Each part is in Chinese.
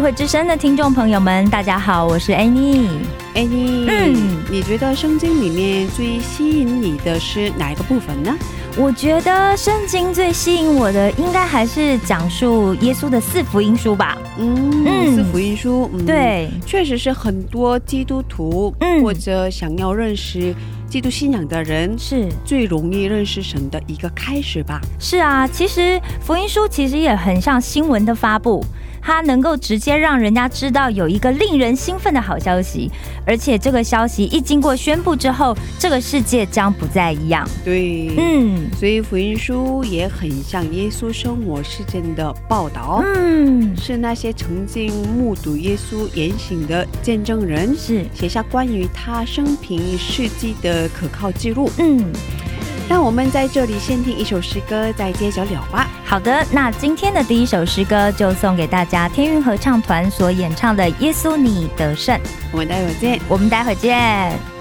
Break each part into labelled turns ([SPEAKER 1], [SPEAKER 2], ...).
[SPEAKER 1] 智慧之声的听众朋友们，大家好，我是 Annie。
[SPEAKER 2] Annie，
[SPEAKER 1] 嗯
[SPEAKER 2] 你觉得圣经里面最吸引你的是哪一个部分呢？
[SPEAKER 1] 我觉得圣经最吸引我的，应该还是讲述耶稣的四福音书吧。
[SPEAKER 2] 嗯，
[SPEAKER 1] 嗯
[SPEAKER 2] 是福音书。嗯，
[SPEAKER 1] 对，
[SPEAKER 2] 确实是很多基督徒、
[SPEAKER 1] 嗯
[SPEAKER 2] 或者想要认识基督信仰的人
[SPEAKER 1] 是
[SPEAKER 2] 最容易认识神的一个开始吧。
[SPEAKER 1] 是啊，其实福音书其实也很像新闻的发布，它能够直接让人家知道有一个令人兴奋的好消息，而且这个消息一经过宣布之后，这个世界将不再一样。
[SPEAKER 2] 对，
[SPEAKER 1] 嗯
[SPEAKER 2] 所以福音书也很像耶稣生活事件的报道。
[SPEAKER 1] 嗯，
[SPEAKER 2] 是那些曾经目睹耶稣言行的见证人
[SPEAKER 1] 是
[SPEAKER 2] 写下关于他生平事迹的可靠记录。
[SPEAKER 1] 嗯。
[SPEAKER 2] 那我们在这里先听一首诗歌，再揭晓了吧。
[SPEAKER 1] 好的，那今天的第一首诗歌就送给大家天韵合唱团所演唱的《耶稣你得胜》，
[SPEAKER 2] 我们待会儿见。
[SPEAKER 1] 我们待会见。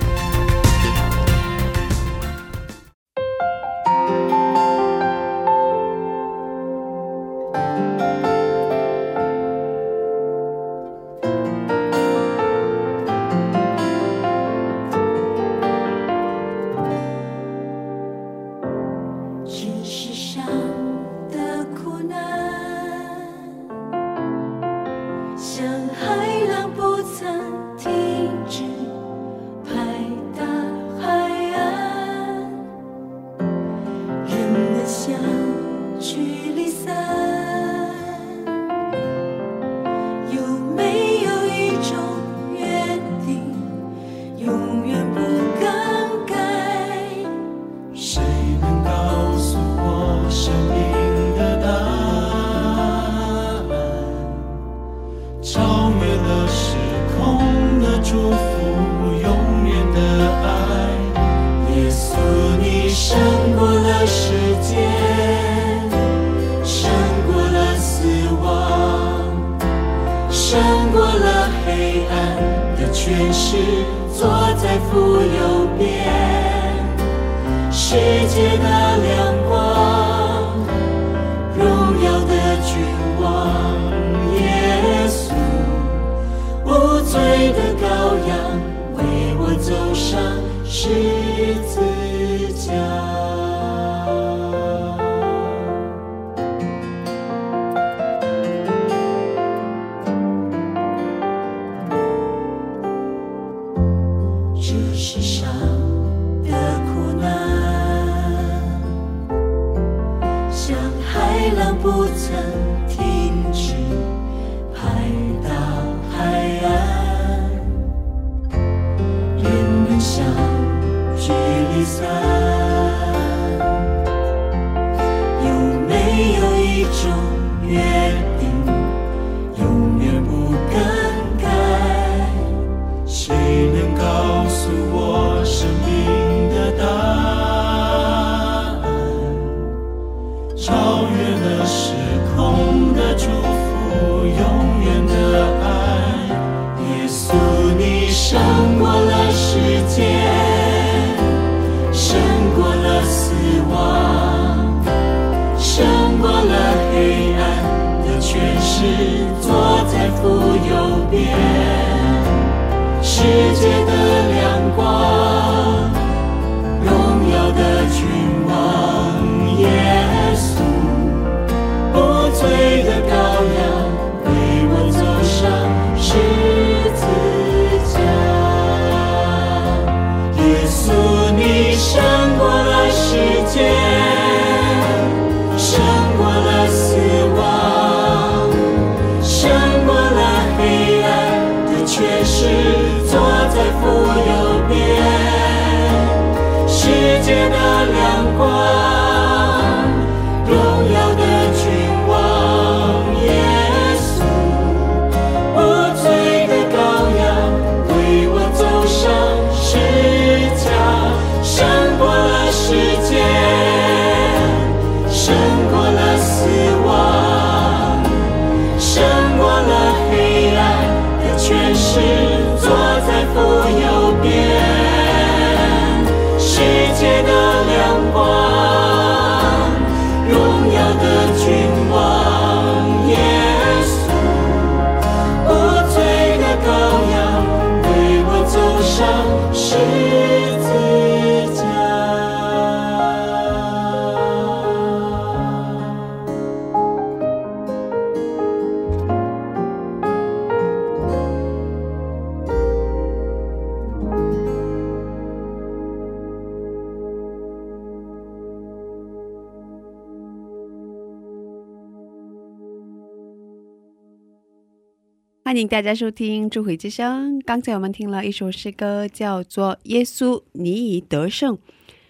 [SPEAKER 2] 迎大家收听《智慧之声》。刚才我们听了一首诗歌，叫做《耶稣，你已得胜》。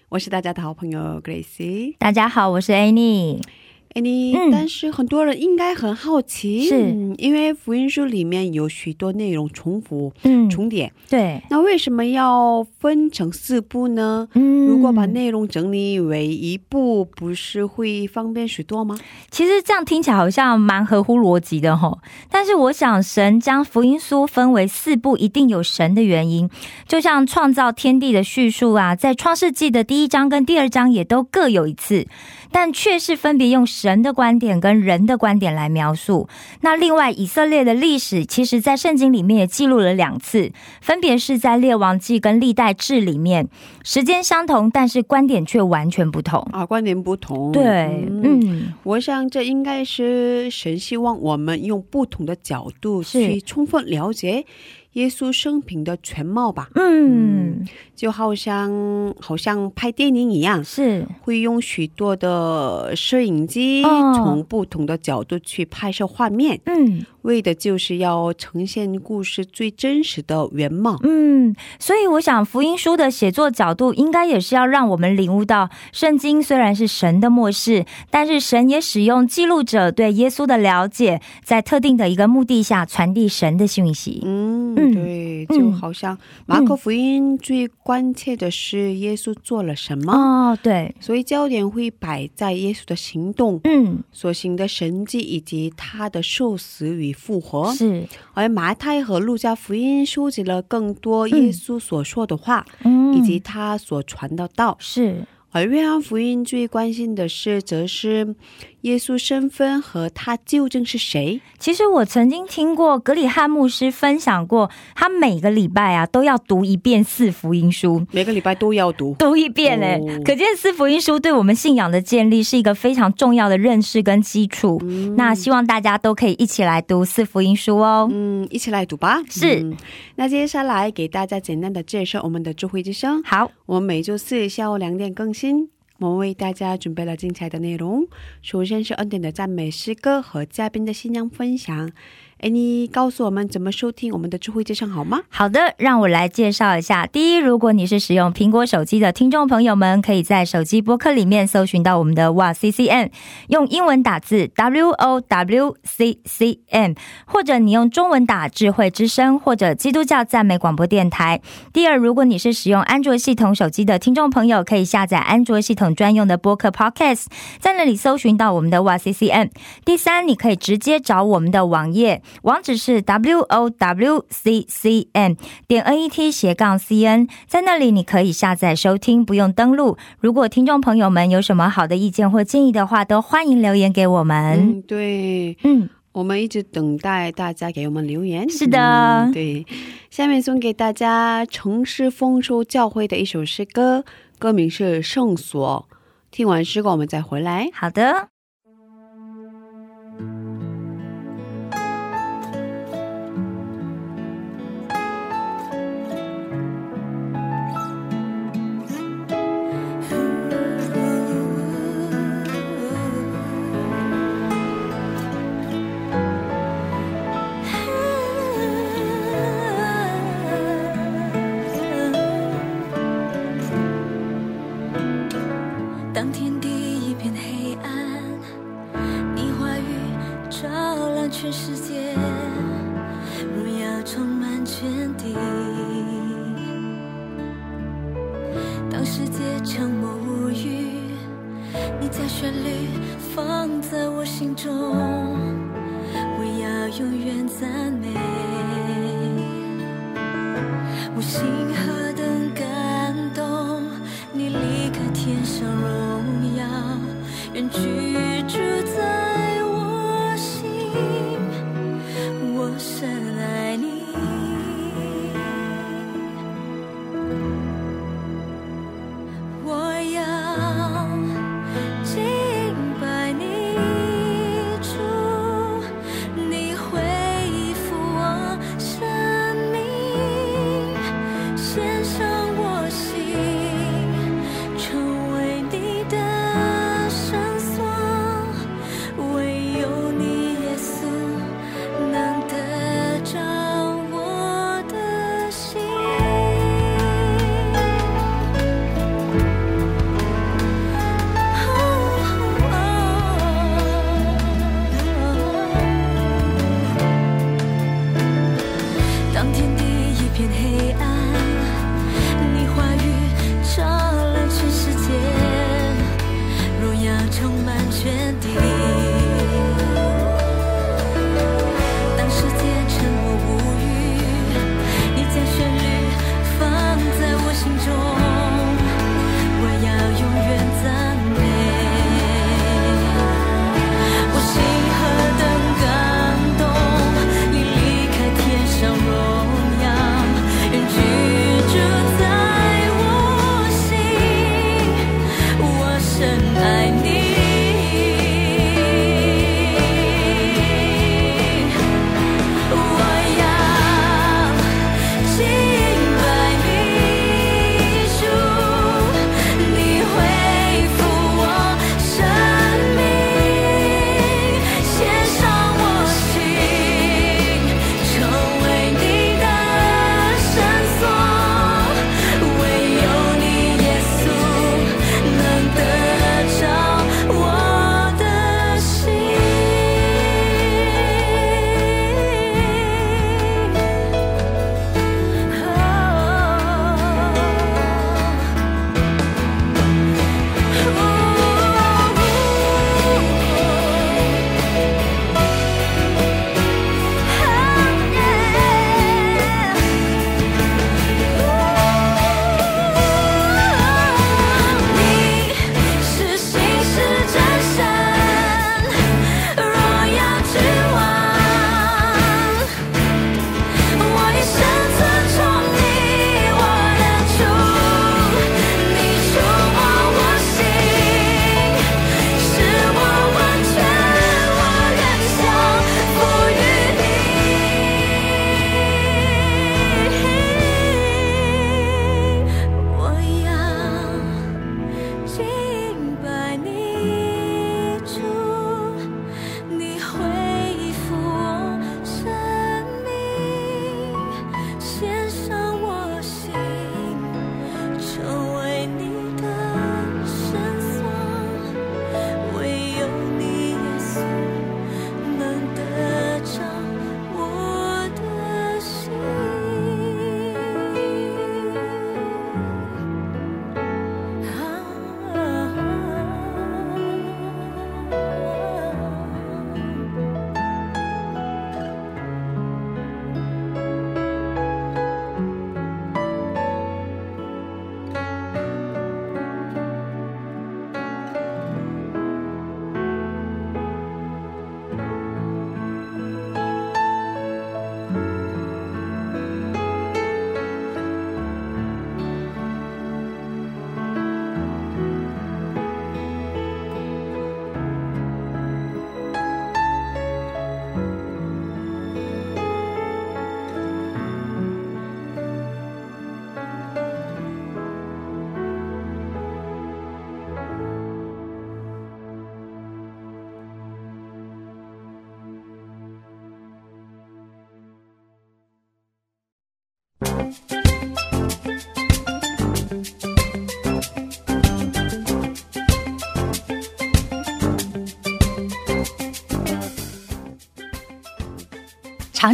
[SPEAKER 2] 我是大家的好朋友 Gracie。
[SPEAKER 3] 大家好，我是 Annie。
[SPEAKER 2] 哎，你、
[SPEAKER 3] 嗯。
[SPEAKER 2] 但是很多人应该很好奇，
[SPEAKER 3] 是。
[SPEAKER 2] 嗯因为福音书里面有许多内容重复、
[SPEAKER 3] 嗯，
[SPEAKER 2] 重叠，
[SPEAKER 3] 对，
[SPEAKER 2] 那为什么要分成四部呢？
[SPEAKER 3] 嗯。
[SPEAKER 2] 如果把内容整理为一部，不是会方便许多吗？
[SPEAKER 3] 其实这样听起来好像蛮合乎逻辑的吼，但是我想神将福音书分为四部，一定有神的原因。就像创造天地的叙述啊，在创世纪的第一章跟第二章也都各有一次，但却是分别用神的观点跟人的观点来描述。那另外，以色列的历史其实在圣经里面也记录了两次，分别是在列王记跟历代志里面，时间相同，但是观点却完全不同。
[SPEAKER 2] 啊，观点不同。
[SPEAKER 3] 对，
[SPEAKER 2] 嗯
[SPEAKER 3] 嗯
[SPEAKER 2] 我想这应该是神希望我们用不同的角度去充分了解耶稣生平的全貌吧。
[SPEAKER 3] 嗯，
[SPEAKER 2] 就好像好像拍电影一样，
[SPEAKER 3] 是，
[SPEAKER 2] 会用许多的摄影机
[SPEAKER 3] 哦。
[SPEAKER 2] 从不同的角度去拍摄画面，
[SPEAKER 3] 嗯
[SPEAKER 2] 为的就是要呈现故事最真实的原貌。
[SPEAKER 3] 嗯，所以我想福音书的写作角度，应该也是要让我们领悟到，圣经虽然是神的末世，但是神也使用记录者对耶稣的了解，在特定的一个目的下传递神的讯息。
[SPEAKER 2] 嗯，
[SPEAKER 3] 嗯
[SPEAKER 2] 对，
[SPEAKER 3] 嗯
[SPEAKER 2] 就好像马可福音最关切的是耶稣做了什么，
[SPEAKER 3] 哦，对，
[SPEAKER 2] 所以焦点会摆在耶稣的行动、
[SPEAKER 3] 嗯，
[SPEAKER 2] 所行的神迹以及他的受死与复活。
[SPEAKER 3] 是，
[SPEAKER 2] 而马太和路加福音收集了更多耶稣所说的话，
[SPEAKER 3] 嗯
[SPEAKER 2] 以及他所传的道。
[SPEAKER 3] 是，
[SPEAKER 2] 而约翰福音最关心的是，则是耶稣身份和他究竟是谁。
[SPEAKER 3] 其实我曾经听过格里汉牧师分享过，他每个礼拜啊都要读一遍四福音书。
[SPEAKER 2] 每个礼拜都要读。
[SPEAKER 3] 读一遍哎、
[SPEAKER 2] 哦
[SPEAKER 3] 可见四福音书对我们信仰的建立是一个非常重要的认识跟基础。那希望大家都可以一起来读四福音书哦。
[SPEAKER 2] 嗯，一起来读吧。
[SPEAKER 3] 是
[SPEAKER 2] 嗯那接下来给大家简单的介绍我们的智慧之声。
[SPEAKER 3] 好，
[SPEAKER 2] 我们每周四下午两点更新。我们为大家准备了精彩的内容，首先是恩典的赞美诗歌和嘉宾的新娘分享。哎，你告诉我们怎么收听我们的智慧之声好吗？
[SPEAKER 3] 好的，让我来介绍一下。第一，如果你是使用苹果手机的听众朋友们，可以在手机播客里面搜寻到我们的哇 C C N，用英文打字 W O W C C M，或者你用中文打智慧之声或者基督教赞美广播电台。第二，如果你是使用安卓系统手机的听众朋友，可以下载安卓系统专用的播客 Podcast，在那里搜寻到我们的哇 C C N。第三，你可以直接找我们的网页，网址是 w o w c c n 点 n e t 斜杠 c n，在那里你可以下载收听，不用登录。如果听众朋友们有什么好的意见或建议的话，都欢迎留言给我们。
[SPEAKER 2] 嗯，对，
[SPEAKER 3] 嗯，
[SPEAKER 2] 我们一直等待大家给我们留言。
[SPEAKER 3] 是的
[SPEAKER 2] 嗯对。下面送给大家城市丰收教会的一首诗歌，歌名是《圣所》。听完诗歌，我们再回来。
[SPEAKER 3] 好的。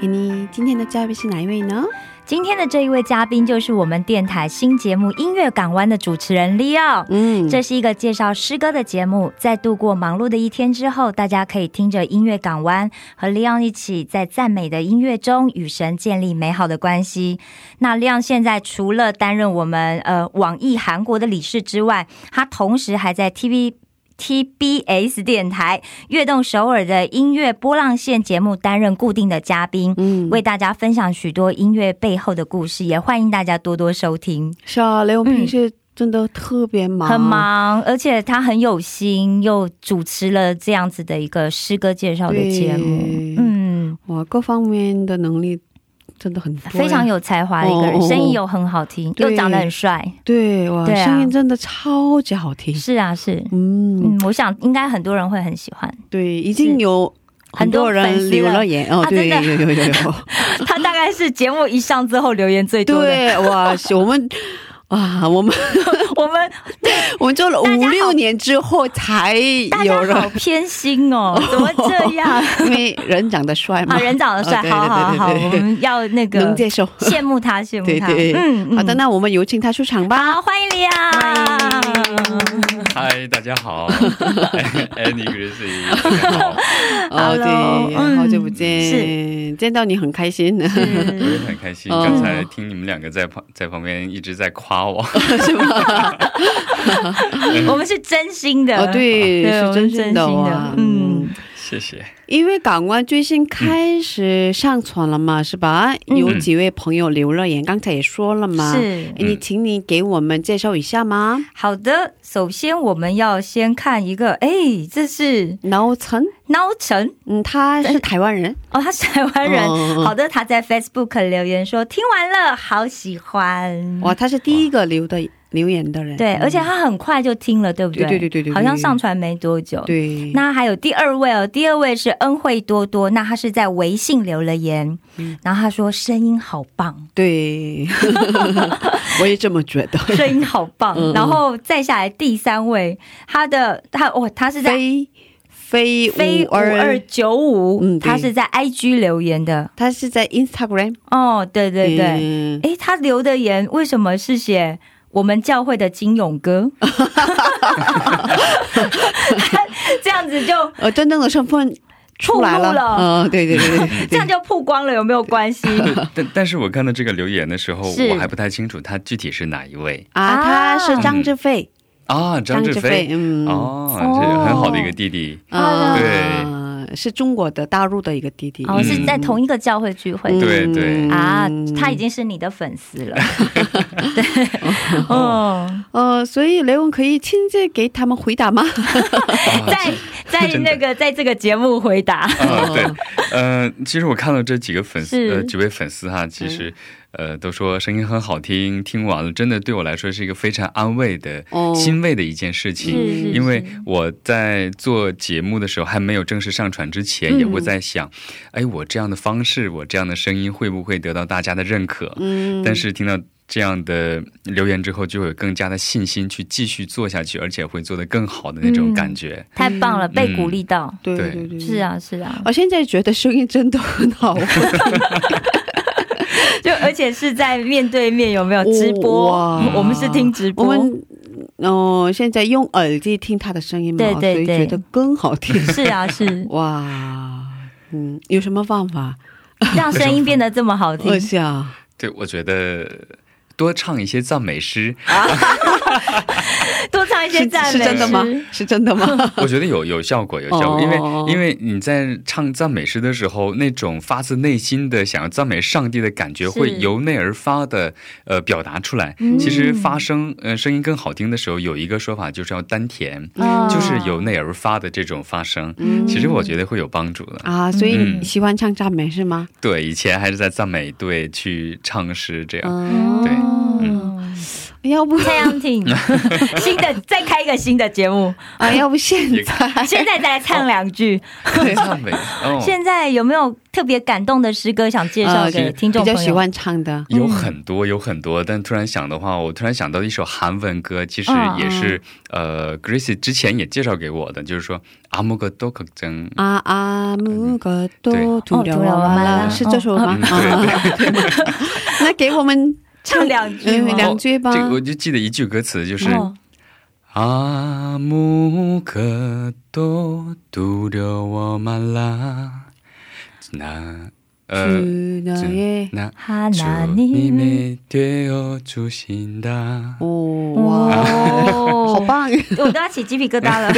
[SPEAKER 2] 你今天的嘉宾是哪一位呢？
[SPEAKER 3] 今天的这一位嘉宾就是我们电台新节目《音乐港湾》的主持人 Leo。
[SPEAKER 2] 嗯，
[SPEAKER 3] 这是一个介绍诗歌的节目，在度过忙碌的一天之后，大家可以听着音乐港湾，和 Leon 一起在赞美的音乐中与神建立美好的关系。那 Leon 现在除了担任我们呃网易韩国的理事之外，他同时还在 TV。TBS 电台悦动首尔的音乐波浪线节目担任固定的嘉宾，
[SPEAKER 2] 嗯
[SPEAKER 3] 为大家分享许多音乐背后的故事，也欢迎大家多多收听。
[SPEAKER 2] 是啊，雷文平时真的特别忙，
[SPEAKER 3] 很。忙，而且他很有心，又主持了这样子的一个诗歌介绍的节目，嗯，
[SPEAKER 2] 哇，各方面的能力真的很多，
[SPEAKER 3] 非常。有才华的一个人，声音又很好听，又长得很帅。
[SPEAKER 2] 对，哇，
[SPEAKER 3] 对啊
[SPEAKER 2] 声音真的超级好听。
[SPEAKER 3] 是啊，是，
[SPEAKER 2] 嗯，
[SPEAKER 3] 嗯，我想应该很多人会很喜欢。
[SPEAKER 2] 对，已经有很
[SPEAKER 3] 很多
[SPEAKER 2] 人留言哦，
[SPEAKER 3] 啊
[SPEAKER 2] 对，有有有有。
[SPEAKER 3] 他大概是节目一上之后留言最多的。
[SPEAKER 2] 对，哇，我们哇，我们
[SPEAKER 3] 我们
[SPEAKER 2] 我们做了五六年之后才
[SPEAKER 3] 大
[SPEAKER 2] 有
[SPEAKER 3] 家好，偏心哦，怎么这样？
[SPEAKER 2] 因为人长得帅嘛，
[SPEAKER 3] 啊，人长得帅，好好好，我们要那个
[SPEAKER 2] 能接受。
[SPEAKER 3] 羡慕他，羡慕他。
[SPEAKER 2] 对对，
[SPEAKER 3] 嗯
[SPEAKER 2] 好的，那我们有请他出场吧。
[SPEAKER 3] 好，欢迎李亚。
[SPEAKER 4] 嗨，大家好，Annie 家好，
[SPEAKER 2] 哦，
[SPEAKER 3] Hello，
[SPEAKER 2] 好久不见，见到你很开心，
[SPEAKER 4] 我也很开心。
[SPEAKER 2] 哦
[SPEAKER 4] 刚才听你们两个在旁在旁边一直在夸我，
[SPEAKER 2] 是吗？
[SPEAKER 3] 我们是真心的，
[SPEAKER 2] 哦，对，是真心的哇，
[SPEAKER 3] 嗯，
[SPEAKER 4] 谢谢。
[SPEAKER 2] 因为港湾最近开始上传了嘛，是吧？
[SPEAKER 3] 嗯
[SPEAKER 2] 有几位朋友留了言，刚才也说了嘛。
[SPEAKER 3] 是
[SPEAKER 2] 你请你给我们介绍一下吗？
[SPEAKER 3] 好的。首先，我们要先看一个，哎，这是
[SPEAKER 2] 挠晨，
[SPEAKER 3] 孬晨
[SPEAKER 2] 嗯，他是台湾人，
[SPEAKER 3] 哦，他是台湾人。
[SPEAKER 2] 嗯
[SPEAKER 3] 好的，他在 Facebook 留言说听完了，好喜欢。
[SPEAKER 2] 哇，他是第一个留的留言的人。
[SPEAKER 3] 对，
[SPEAKER 2] 嗯
[SPEAKER 3] 而且他很快就听了，对不对？
[SPEAKER 2] 对对对对对
[SPEAKER 3] 好像上传没多久。。
[SPEAKER 2] 对，
[SPEAKER 3] 那还有第二位哦，第二位是恩惠多多，那他是在微信留了言，
[SPEAKER 2] 嗯
[SPEAKER 3] 然后他说声音好棒，
[SPEAKER 2] 对，我也这么觉得。
[SPEAKER 3] 声音好棒。然后再下来第三位，他的他哦，他是在
[SPEAKER 2] 飞飞
[SPEAKER 3] 飞五二九五，
[SPEAKER 2] 嗯
[SPEAKER 3] 他是在 IG 留言的。
[SPEAKER 2] 他是在 Instagram。
[SPEAKER 3] 哦，对对对，
[SPEAKER 2] 嗯
[SPEAKER 3] 诶，他留的言为什么是写我们教会的金勇哥？这样子就
[SPEAKER 2] 呃，真正的身份出来了。嗯，对对对对对，
[SPEAKER 3] 这样就曝光了，有没有关系？
[SPEAKER 4] 但但是我看到这个留言的时候，我还不太清楚他具体是哪一位。
[SPEAKER 2] 啊，他是张志飞，
[SPEAKER 4] 啊？张志飞，
[SPEAKER 2] 嗯，
[SPEAKER 4] 哦，这很好的一个弟弟。
[SPEAKER 2] 啊，
[SPEAKER 4] 对
[SPEAKER 2] 是中国的大陆的一个弟弟。
[SPEAKER 3] 哦，是在同一个教会聚会。
[SPEAKER 2] 嗯
[SPEAKER 4] 对对。
[SPEAKER 3] 啊，他已经是你的粉丝了，对，哦，
[SPEAKER 2] 呃，所以雷文可以亲自给他们回答吗？
[SPEAKER 3] 在 在那个在这个节目回答。
[SPEAKER 4] 啊，对，呃，其实我看到这几个粉丝，呃，几位粉丝哈，其实。呃，都说声音很好听，听完了真的对我来说是一个非常安慰的、
[SPEAKER 2] 哦
[SPEAKER 4] 欣慰的一件事情。因为我在做节目的时候，还没有正式上传之前，
[SPEAKER 2] 嗯
[SPEAKER 4] 也会在想，哎，我这样的方式，我这样的声音会不会得到大家的认可？
[SPEAKER 2] 嗯，
[SPEAKER 4] 但是听到这样的留言之后，就有更加的信心去继续做下去，而且会做得更好的那种感觉。
[SPEAKER 3] 太棒了，被鼓励到。
[SPEAKER 4] 对
[SPEAKER 2] 对对对，
[SPEAKER 3] 是。啊，是啊，
[SPEAKER 2] 我现在觉得声音真的很好听，
[SPEAKER 3] 就而且是在面对面，有没有直播？
[SPEAKER 2] 哇
[SPEAKER 3] 我们是听直播，
[SPEAKER 2] 我们哦、现在用耳机听他的声音嘛，
[SPEAKER 3] 对对对
[SPEAKER 2] 所以觉得更好听。
[SPEAKER 3] 是啊，是
[SPEAKER 2] 哇，嗯，有什么方法？
[SPEAKER 3] 让声音变得这么好听
[SPEAKER 2] 我。想，
[SPEAKER 4] 对，我觉得多唱一些赞美诗，
[SPEAKER 3] 多唱一些赞美
[SPEAKER 2] 是真的吗？是真的吗？
[SPEAKER 4] 我觉得有有效果，有效果，因为
[SPEAKER 2] 哦
[SPEAKER 4] 因为你在唱赞美诗的时候，那种发自内心的想要赞美上帝的感觉，会由内而发的呃表达出来。
[SPEAKER 3] 嗯
[SPEAKER 4] 其实发声呃声音更好听的时候，有一个说法就是要丹田，
[SPEAKER 3] 哦
[SPEAKER 4] 就是由内而发的这种发声。
[SPEAKER 2] 嗯
[SPEAKER 4] 其实我觉得会有帮助的。
[SPEAKER 2] 啊，所以
[SPEAKER 4] 嗯
[SPEAKER 2] 你喜欢唱赞美是吗？
[SPEAKER 4] 对，以前还是在赞美队去唱诗这样。
[SPEAKER 2] 嗯，
[SPEAKER 4] 对
[SPEAKER 3] 嗯，
[SPEAKER 2] 要不
[SPEAKER 3] 太样 挺 新的，再开一个新的节目
[SPEAKER 2] 啊？要不现在
[SPEAKER 3] 现在再来唱两句？
[SPEAKER 4] 唱、哦、
[SPEAKER 3] 现在有没有特别感动的诗歌想介绍给听众、呃？
[SPEAKER 2] 比较喜欢唱的
[SPEAKER 4] 有很多，有很多。但突然想的话，我突然想到一首韩文歌，其实也是、呃，Grace 之前也介绍给我的，就是说阿木个多克真
[SPEAKER 2] 啊阿木个
[SPEAKER 3] 多
[SPEAKER 2] 土了
[SPEAKER 3] 啊，
[SPEAKER 2] 是这首吗？对那给我们。
[SPEAKER 3] 唱两句
[SPEAKER 2] 嗯
[SPEAKER 3] 吗
[SPEAKER 2] 两句吧
[SPEAKER 4] 这。个我就记得一句歌词，就是
[SPEAKER 3] 哦
[SPEAKER 4] 아무것도두려워말라。那呃，
[SPEAKER 2] 그 나의
[SPEAKER 4] 那
[SPEAKER 3] 하나님
[SPEAKER 4] 주님이 되어 주신다。
[SPEAKER 2] 哦哇，好
[SPEAKER 3] 好
[SPEAKER 2] 棒！
[SPEAKER 3] 我都要起鸡皮疙瘩了。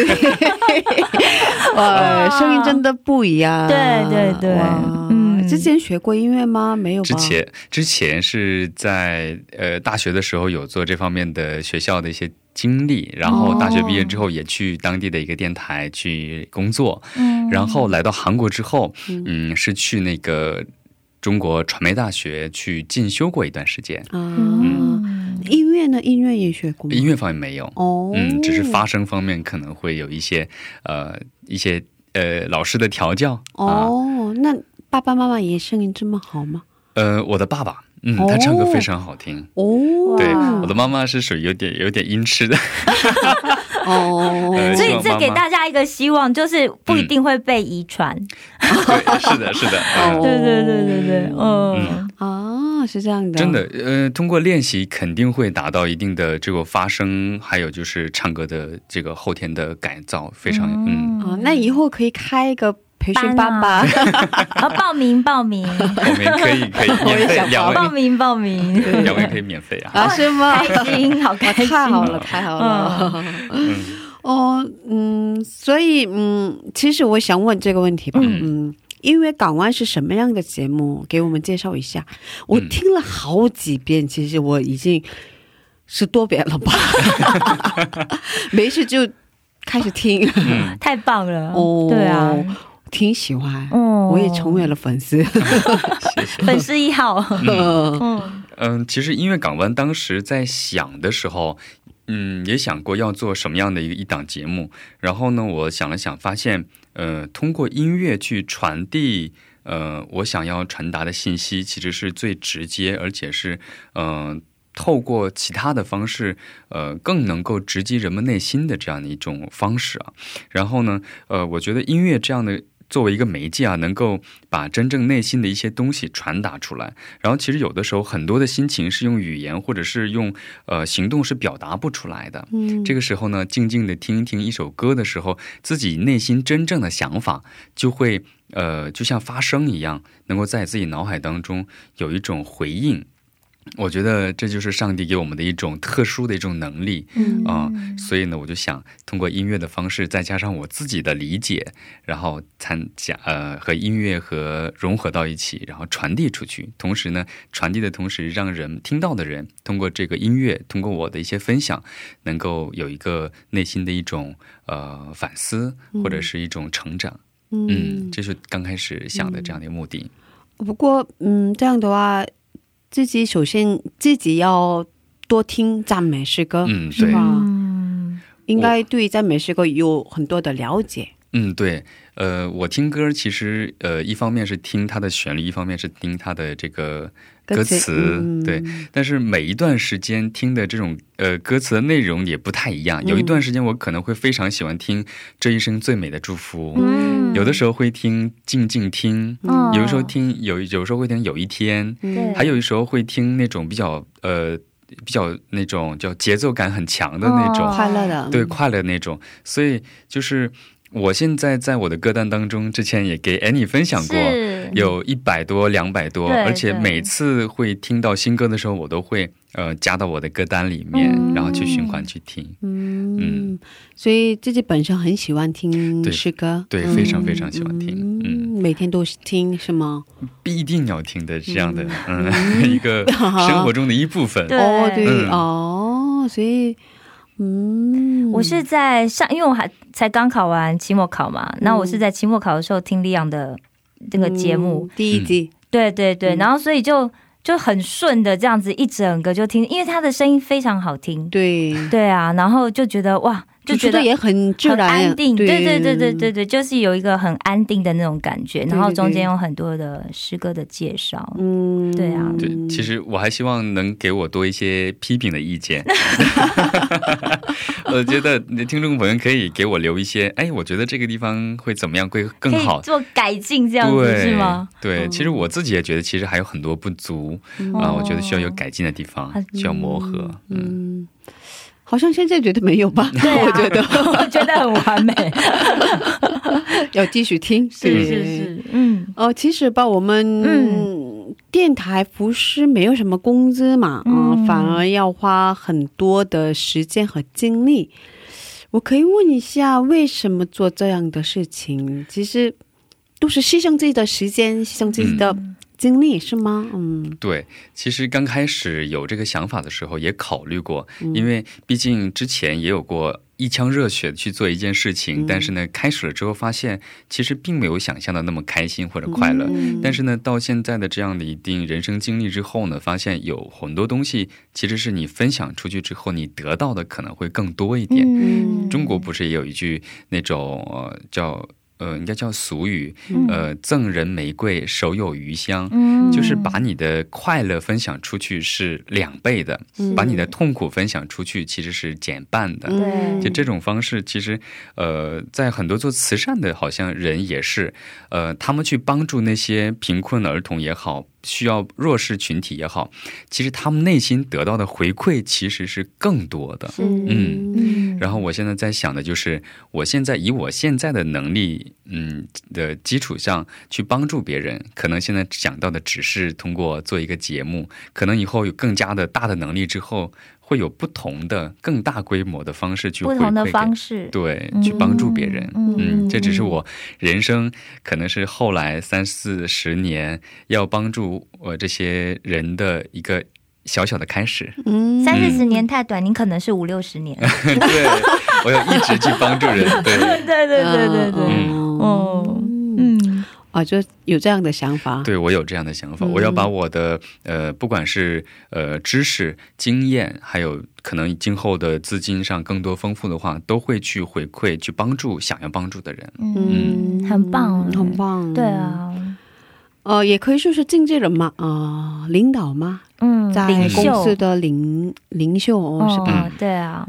[SPEAKER 2] 呃，声音真的不一样。
[SPEAKER 3] 对对对
[SPEAKER 2] 哇
[SPEAKER 3] 嗯
[SPEAKER 2] 之前学过音乐吗？没有吧？
[SPEAKER 4] 之前之前是在呃大学的时候有做这方面的学校的一些经历，然后大学毕业之后也去当地的一个电台去工作，
[SPEAKER 3] 嗯
[SPEAKER 4] 然后来到韩国之后，嗯，是去那个中国传媒大学去进修过一段时间，
[SPEAKER 2] 啊，
[SPEAKER 3] 嗯
[SPEAKER 2] 音乐呢？音乐也学过？
[SPEAKER 4] 音乐方面没有，
[SPEAKER 2] 哦，
[SPEAKER 4] 嗯，只是发声方面可能会有一些呃一些呃老师的调教啊，
[SPEAKER 2] 哦，那爸爸妈妈也声音这么好吗？
[SPEAKER 4] 呃，我的爸爸。嗯，
[SPEAKER 2] 哦
[SPEAKER 4] 他唱歌非常好听。
[SPEAKER 2] 哦，
[SPEAKER 4] 对，我的妈妈是属于有点有点音痴的，
[SPEAKER 2] 哦，
[SPEAKER 4] 呃
[SPEAKER 3] 所以这给大家一个希望，就是不一定会被遗传。
[SPEAKER 4] 对，是的，是的，
[SPEAKER 3] 对对对对对，嗯，
[SPEAKER 2] 啊，是这样的，
[SPEAKER 4] 真的，呃，通过练习肯定会达到一定的这个发声，还有就是唱歌的这个后天的改造，非常嗯，
[SPEAKER 2] 啊，那以后可以开一个培训
[SPEAKER 3] 班
[SPEAKER 2] 爸
[SPEAKER 3] 啊。
[SPEAKER 2] 爸，
[SPEAKER 3] 啊，报名报名，
[SPEAKER 4] 可以可以 免费，两位。
[SPEAKER 3] 报名报名，
[SPEAKER 4] 两位可以免费啊，
[SPEAKER 2] 啊，是吗？
[SPEAKER 3] 开心，好开心，
[SPEAKER 2] 太好了，太好了。
[SPEAKER 4] 嗯，
[SPEAKER 2] 哦，嗯，所以嗯，其实我想问这个问题吧，嗯。因为港湾是什么样的节目？给我们介绍一下。我
[SPEAKER 4] 嗯
[SPEAKER 2] 听了好几遍，其实我已经是多遍了吧，没事就开始听，
[SPEAKER 3] 太棒了，
[SPEAKER 2] 哦。
[SPEAKER 3] 对啊，
[SPEAKER 2] 挺喜欢，
[SPEAKER 3] 哦
[SPEAKER 2] 我也成为了粉丝。
[SPEAKER 4] 谢谢。
[SPEAKER 3] 粉丝一号，
[SPEAKER 2] 嗯
[SPEAKER 3] 嗯
[SPEAKER 4] 嗯，其实音乐港湾当时在想的时候，嗯，也想过要做什么样的一个一档节目。然后呢，我想了想，发现，呃，通过音乐去传递，呃，我想要传达的信息，其实是最直接，而且是，嗯、透过其他的方式，呃，更能够直击人们内心的这样的一种方式啊。然后呢，呃，我觉得音乐这样的作为一个媒介啊，能够把真正内心的一些东西传达出来。然后其实有的时候很多的心情是用语言或者是用呃行动是表达不出来的。
[SPEAKER 2] 嗯
[SPEAKER 4] 这个时候呢，静静的听一听一首歌的时候，自己内心真正的想法就会呃，就像发声一样，能够在自己脑海当中有一种回应。我觉得这就是上帝给我们的一种特殊的一种能力
[SPEAKER 2] 嗯
[SPEAKER 4] 啊、所以呢，我就想通过音乐的方式，再加上我自己的理解，然后参加呃和音乐和融合到一起，然后传递出去。同时呢，传递的同时，让人听到的人通过这个音乐，通过我的一些分享，能够有一个内心的一种呃反思，或者是一种成长。嗯，这是刚开始想的这样的目的。
[SPEAKER 2] 不过，嗯，这样的话，自己首先自己要多听赞美诗歌，
[SPEAKER 4] 嗯
[SPEAKER 2] 是吧？
[SPEAKER 3] 嗯，
[SPEAKER 2] 应该对赞美诗歌有很多的了解。
[SPEAKER 4] 嗯，对，呃，我听歌其实呃，一方面是听它的旋律，一方面是听它的这个歌词，
[SPEAKER 2] 嗯
[SPEAKER 4] 对。但是每一段时间听的这种呃歌词的内容也不太一样。有一段时间我可能会非常喜欢听《这一生最美的祝福》，
[SPEAKER 3] 嗯
[SPEAKER 4] 有的时候会听《静静听》，
[SPEAKER 3] 嗯
[SPEAKER 4] 有的时候听有有时候会听《有一天》，
[SPEAKER 3] 嗯
[SPEAKER 4] 还有的时候会听那种比较呃比较那种叫节奏感很强的那种。
[SPEAKER 3] 哦
[SPEAKER 2] 快乐的，
[SPEAKER 4] 对，快乐那种。所以就是我现在在我的歌单当中，之前也给 Annie 分享过，有一百多、两百多，而且每次会听到新歌的时候，我都会呃加到我的歌单里面，
[SPEAKER 3] 嗯。
[SPEAKER 4] 然后去循环去听。
[SPEAKER 2] 嗯。
[SPEAKER 4] 嗯。
[SPEAKER 2] 所以自己本身很喜欢听诗歌，
[SPEAKER 4] 对，
[SPEAKER 2] 嗯。
[SPEAKER 4] 非常非常喜欢听，嗯，
[SPEAKER 2] 每天都听是吗？
[SPEAKER 4] 必定要听的这样的，嗯，一个生活中的一部分。
[SPEAKER 2] 哦，对、
[SPEAKER 4] 嗯。
[SPEAKER 2] 哦，所以嗯，
[SPEAKER 3] 我是在上，因为我还才刚考完期末考嘛，那我是在期末考的时候听利昂的这个节目，
[SPEAKER 2] 嗯。第一集，
[SPEAKER 3] 对对对，
[SPEAKER 2] 嗯。
[SPEAKER 3] 然后所以就就很顺的这样子一整个就听，因为他的声音非常好听，
[SPEAKER 2] 对，
[SPEAKER 3] 对啊，然后就觉得哇，就觉得
[SPEAKER 2] 也很自
[SPEAKER 3] 很
[SPEAKER 2] 然，
[SPEAKER 3] 安定，对。对对对
[SPEAKER 2] 对
[SPEAKER 3] 对对，就是有一个很安定的那种感觉，然后中间有很多的诗歌的介绍，
[SPEAKER 2] 嗯，
[SPEAKER 3] 对啊。
[SPEAKER 4] 对，其实我还希望能给我多一些批评的意见。我觉得你的听众朋友可以给我留一些，哎，我觉得这个地方会怎么样会更好。
[SPEAKER 3] 做改进这样子，是吗？
[SPEAKER 4] 对，其实我自己也觉得，其实还有很多不足啊、我觉得需要有改进的地方，需要磨合。嗯，
[SPEAKER 2] 嗯，好像现在觉得没有吧？
[SPEAKER 3] 对啊
[SPEAKER 2] 我觉得
[SPEAKER 3] 我 觉得很完美，
[SPEAKER 2] 要继续听，
[SPEAKER 3] 是
[SPEAKER 2] 对
[SPEAKER 3] 是。是，嗯
[SPEAKER 2] 哦，其实吧，我们
[SPEAKER 3] 嗯
[SPEAKER 2] 电台不是没有什么工资嘛，啊、
[SPEAKER 3] 嗯
[SPEAKER 2] 反而要花很多的时间和精力。我可以问一下，为什么做这样的事情？其实都是牺牲自己的时间，牺牲自己的精力，是吗？嗯
[SPEAKER 4] 对，其实刚开始有这个想法的时候，也考虑过，因为毕竟之前也有过一腔热血地去做一件事情，但是呢，开始了之后发现，其实并没有想象的那么开心或者快乐。
[SPEAKER 2] 嗯
[SPEAKER 4] 但是呢，到现在的这样的一定人生经历之后呢，发现有很多东西，其实是你分享出去之后，你得到的可能会更多一点。
[SPEAKER 3] 嗯
[SPEAKER 4] 中国不是也有一句那种呃叫呃应该叫俗语，
[SPEAKER 3] 嗯。
[SPEAKER 4] 呃赠人玫瑰，手有余香。
[SPEAKER 3] 嗯。
[SPEAKER 4] 就是把你的快乐分享出去是两倍的，
[SPEAKER 2] 嗯
[SPEAKER 4] 把你的痛苦分享出去其实是减半的。
[SPEAKER 3] 对。
[SPEAKER 4] 就这种方式，其实，呃，在很多做慈善的，好像人也是，呃，他们去帮助那些贫困的儿童也好，需要弱势群体也好，其实他们内心得到的回馈其实是更多的。嗯
[SPEAKER 3] 嗯
[SPEAKER 4] 然后我现在在想的就是，我现在以我现在的能力，嗯的基础上去帮助别人，可能现在想到的只是通过做一个节目，可能以后有更加的大的能力之后，会有不同的更大规模的方式去
[SPEAKER 3] 不同的方式，
[SPEAKER 4] 对，去帮助别人。
[SPEAKER 3] 嗯
[SPEAKER 4] 嗯，这只是我人生可能是后来三四十年要帮助我这些人的一个小小的开始。
[SPEAKER 2] 嗯
[SPEAKER 3] 三四十年太短，您可能是五六十年。
[SPEAKER 4] 对，我要一直去帮助人。对，
[SPEAKER 3] 对对对对对，
[SPEAKER 2] 嗯
[SPEAKER 3] 哦，嗯
[SPEAKER 2] 啊，就有这样的想法。
[SPEAKER 4] 对我有这样的想法，
[SPEAKER 2] 嗯
[SPEAKER 4] 我要把我的呃，不管是呃知识、经验，还有可能今后的资金上更多丰富的话，都会去回馈、去帮助想要帮助的人。
[SPEAKER 3] 嗯，很棒，
[SPEAKER 2] 很棒。
[SPEAKER 3] 对，啊，
[SPEAKER 2] 呃，也可以说是经纪人嘛，啊、领导嘛，
[SPEAKER 3] 嗯，
[SPEAKER 2] 在
[SPEAKER 3] 领袖
[SPEAKER 2] 公司的领领袖哦，是吧？
[SPEAKER 3] 哦，对啊，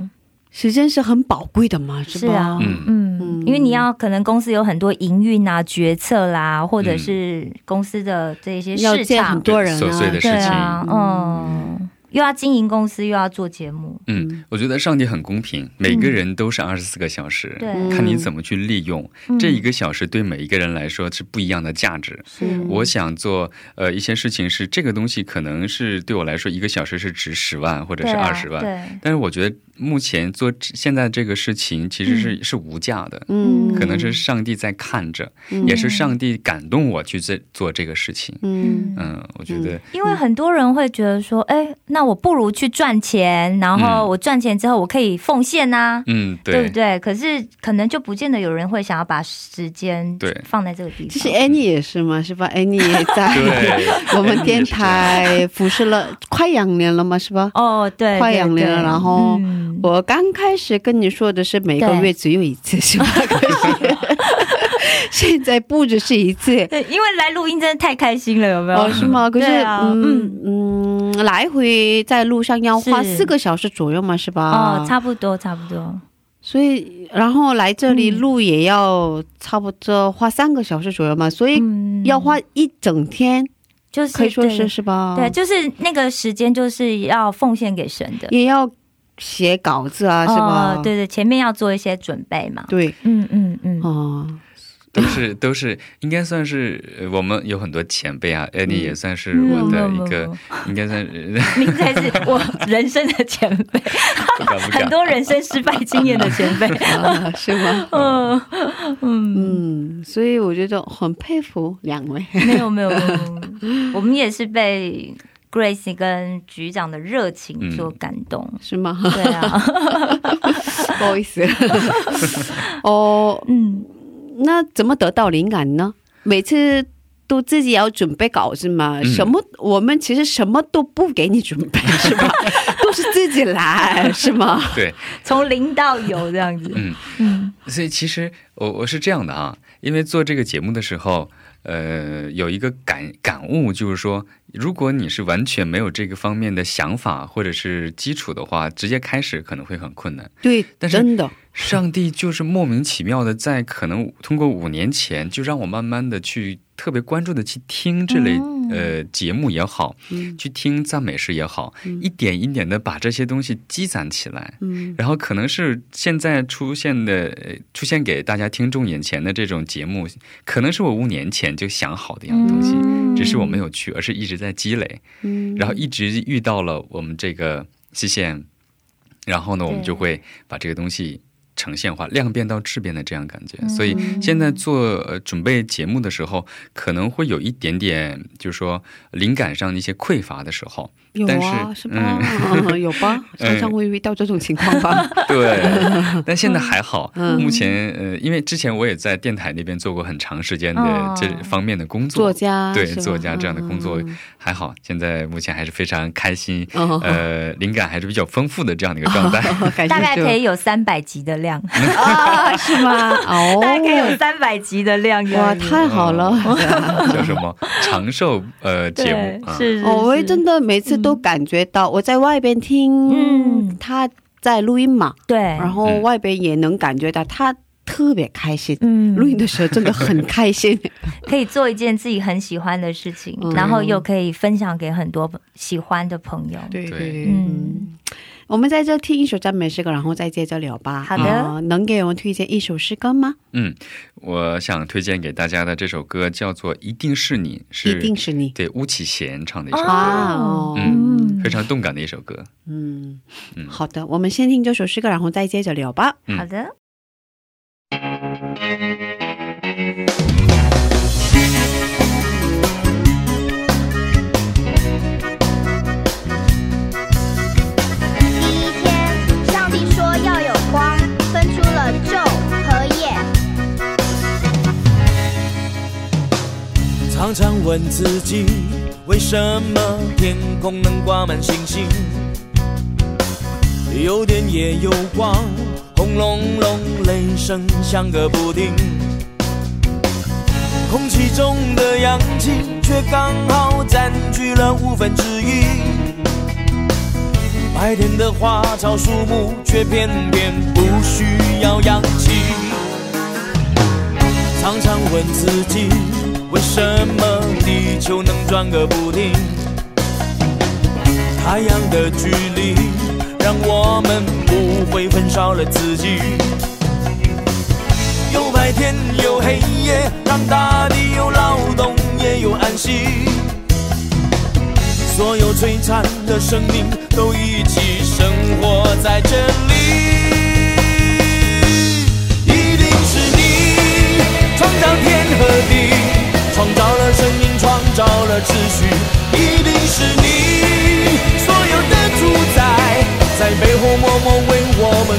[SPEAKER 2] 时间是很宝贵的嘛，是吧？
[SPEAKER 3] 是啊，
[SPEAKER 4] 嗯
[SPEAKER 3] 嗯，因为你要可能公司有很多营运啊、决策啦，或者是公司的这些
[SPEAKER 2] 要见
[SPEAKER 3] 市场
[SPEAKER 2] 很多人啊，
[SPEAKER 4] 琐碎的事情
[SPEAKER 3] 对啊，嗯，又要经营公司，又要做节目，
[SPEAKER 4] 嗯，我觉得上帝很公平，每个人都是二十四个小时，
[SPEAKER 3] 对。
[SPEAKER 4] 看你怎么去利用、
[SPEAKER 3] 嗯。
[SPEAKER 4] 这一个小时，对每一个人来说是不一样的价值。
[SPEAKER 3] 是。
[SPEAKER 4] 我想做呃一些事情是这个东西，可能是对我来说一个小时是值十万或者是二十万，
[SPEAKER 3] 对，
[SPEAKER 4] 但是我觉得目前做现在这个事情其实是、是无价的。
[SPEAKER 2] 嗯，
[SPEAKER 4] 可能是上帝在看着，
[SPEAKER 2] 嗯
[SPEAKER 4] 也是上帝感动我去做做这个事情。
[SPEAKER 2] 嗯
[SPEAKER 4] 嗯，我觉得
[SPEAKER 3] 因为很多人会觉得说，哎、那我不如去赚钱，然后
[SPEAKER 4] 嗯
[SPEAKER 3] 我赚钱之后我可以奉献呐、
[SPEAKER 4] 嗯，
[SPEAKER 3] 对不对？可是可能就不见得有人会想要把时间
[SPEAKER 4] 对
[SPEAKER 3] 放在这个地方。
[SPEAKER 2] 其实 Annie 也是嘛，是吧？Annie 也 在 我们电台服侍了快两年了嘛，是吧？
[SPEAKER 3] 哦，对，
[SPEAKER 2] 快两年了然后
[SPEAKER 3] 嗯
[SPEAKER 2] 我刚开始跟你说的是每个月只有一次，是吧？现在不只是一次。
[SPEAKER 3] 对，因为来录音真的太开心了，有没有？
[SPEAKER 2] 哦，是吗？可是，嗯嗯，来回在路上要花四个小时左右嘛，是吧？
[SPEAKER 3] 哦，差不多，差不多。
[SPEAKER 2] 所以，然后来这里
[SPEAKER 3] 嗯
[SPEAKER 2] 录也要差不多花三个小时左右嘛，所以
[SPEAKER 3] 嗯
[SPEAKER 2] 要花一整天，
[SPEAKER 3] 就是
[SPEAKER 2] 可以说是是吧？
[SPEAKER 3] 对，就是那个时间就是要奉献给神的，
[SPEAKER 2] 也要写稿子啊，是吧？
[SPEAKER 3] 哦对对，前面要做一些准备嘛。
[SPEAKER 2] 对，
[SPEAKER 3] 嗯嗯嗯，
[SPEAKER 2] 哦，
[SPEAKER 4] 都是 都是应该算是呃我们有很多前辈啊，Annie 也算是我
[SPEAKER 3] 嗯
[SPEAKER 4] 的一个
[SPEAKER 3] 没，
[SPEAKER 4] 应该算是
[SPEAKER 3] 您才是我人生的前辈，
[SPEAKER 4] 不敢不
[SPEAKER 3] 很。多人生失败经验的前辈。
[SPEAKER 2] 啊是吗？
[SPEAKER 3] 嗯嗯，
[SPEAKER 2] 嗯，所以我觉得很佩服两位。
[SPEAKER 3] 没有，没有我们也是被 Grace 跟局长的热情所感动。
[SPEAKER 2] 是吗？
[SPEAKER 3] 对啊，
[SPEAKER 2] 不好意思。哦，
[SPEAKER 3] 嗯，
[SPEAKER 2] 那怎么得到灵感呢？每次都自己要准备稿子嘛？
[SPEAKER 4] 嗯
[SPEAKER 2] 什么？我们其实什么都不给你准备，是吧？都是自己来，是吗？
[SPEAKER 4] 对，
[SPEAKER 3] 从零到有这样子。
[SPEAKER 4] 嗯，
[SPEAKER 3] 嗯
[SPEAKER 4] 所以其实我我是这样的啊，因为做这个节目的时候，呃，有一个感感悟，就是说，如果你是完全没有这个方面的想法或者是基础的话，直接开始可能会很困难。
[SPEAKER 2] 对，
[SPEAKER 4] 但是
[SPEAKER 2] 真的，
[SPEAKER 4] 上帝就是莫名其妙的，在可能通过五年前，就让我慢慢的去特别关注的去听这类、
[SPEAKER 3] 嗯
[SPEAKER 4] 呃节目也好，
[SPEAKER 2] 嗯。
[SPEAKER 4] 去听赞美诗也好，
[SPEAKER 2] 嗯。
[SPEAKER 4] 一点一点的把这些东西积攒起来。
[SPEAKER 2] 嗯。
[SPEAKER 4] 然后可能是现在出现的，呃出现给大家听众眼前的这种节目，可能是我五年前就想好的一样东西，
[SPEAKER 3] 嗯。
[SPEAKER 4] 只是我没有去，而是一直在积累，
[SPEAKER 2] 嗯。
[SPEAKER 4] 然后一直遇到了我们这个西线，然后呢，我们就会把这个东西呈现化、量变到质变的这样感觉。
[SPEAKER 3] 嗯
[SPEAKER 4] 所以现在做呃准备节目的时候，可能会有一点点，就是说灵感上的一些匮乏的时候。
[SPEAKER 2] 有
[SPEAKER 4] 但
[SPEAKER 2] 啊，
[SPEAKER 4] 是
[SPEAKER 2] 是吧？嗯 有吧？常常会遇到这种情况吧？
[SPEAKER 4] 对，但现在还好。
[SPEAKER 2] 嗯
[SPEAKER 4] 目前呃，因为之前我也在电台那边做过很长时间的
[SPEAKER 3] 哦
[SPEAKER 4] 这方面的工作，
[SPEAKER 2] 作家
[SPEAKER 4] 对作家这样的工作
[SPEAKER 2] 嗯
[SPEAKER 4] 还好。现在目前还是非常开心，
[SPEAKER 2] 哦
[SPEAKER 4] 呃，灵感还是比较丰富的这样的一个状态。
[SPEAKER 3] 大概可以有三百集的量，
[SPEAKER 2] 啊，是吗？哦，
[SPEAKER 3] 大概可以有三百集的量。
[SPEAKER 2] 哇，太好了！
[SPEAKER 4] 叫什么长寿呃节目
[SPEAKER 3] 是
[SPEAKER 2] 哦，我也真的每次都感觉到，我在外边听，
[SPEAKER 3] 嗯
[SPEAKER 2] 他在录音嘛，
[SPEAKER 3] 对，
[SPEAKER 2] 然后
[SPEAKER 4] 嗯
[SPEAKER 2] 外边也能感觉到他特别开心。
[SPEAKER 3] 嗯
[SPEAKER 2] 录音的时候真的很开心，
[SPEAKER 3] 可以做一件自己很喜欢的事情，
[SPEAKER 2] 嗯
[SPEAKER 3] 然后又可以分享给很多喜欢的朋友。
[SPEAKER 2] 对
[SPEAKER 4] 对
[SPEAKER 3] 嗯。
[SPEAKER 2] 我们在这听一首赞美诗歌，然后再接着聊吧。
[SPEAKER 3] 好的
[SPEAKER 2] 呃能给我们推荐一首诗歌吗？
[SPEAKER 4] 嗯，我想推荐给大家的这首歌叫做《一定是你》，是
[SPEAKER 2] 一定是你
[SPEAKER 4] 对巫启贤唱的一首歌，
[SPEAKER 2] 啊！哦，
[SPEAKER 4] 嗯，非常动感的一首歌。
[SPEAKER 2] 嗯
[SPEAKER 4] 嗯
[SPEAKER 2] 好的，我们先听这首诗歌，然后再接着聊吧。
[SPEAKER 4] 嗯
[SPEAKER 3] 好的，
[SPEAKER 5] 常常问自己，为什么天空能挂满星星？有电也有光，轰隆隆，雷声响个不停。空气中的氧气却刚好占据了五分之一。白天的花草树木却偏偏不需要氧气。常常问自己，为什么地球能转个不停？太阳的距离，让我们不会焚烧了自己。有白天有黑夜，让大地有劳动也有安息。所有璀璨的生命都一起生活在这里。一定是你创造天和地，创造了生命，创造了秩序。一定是你所有的主宰，在背后默默为我们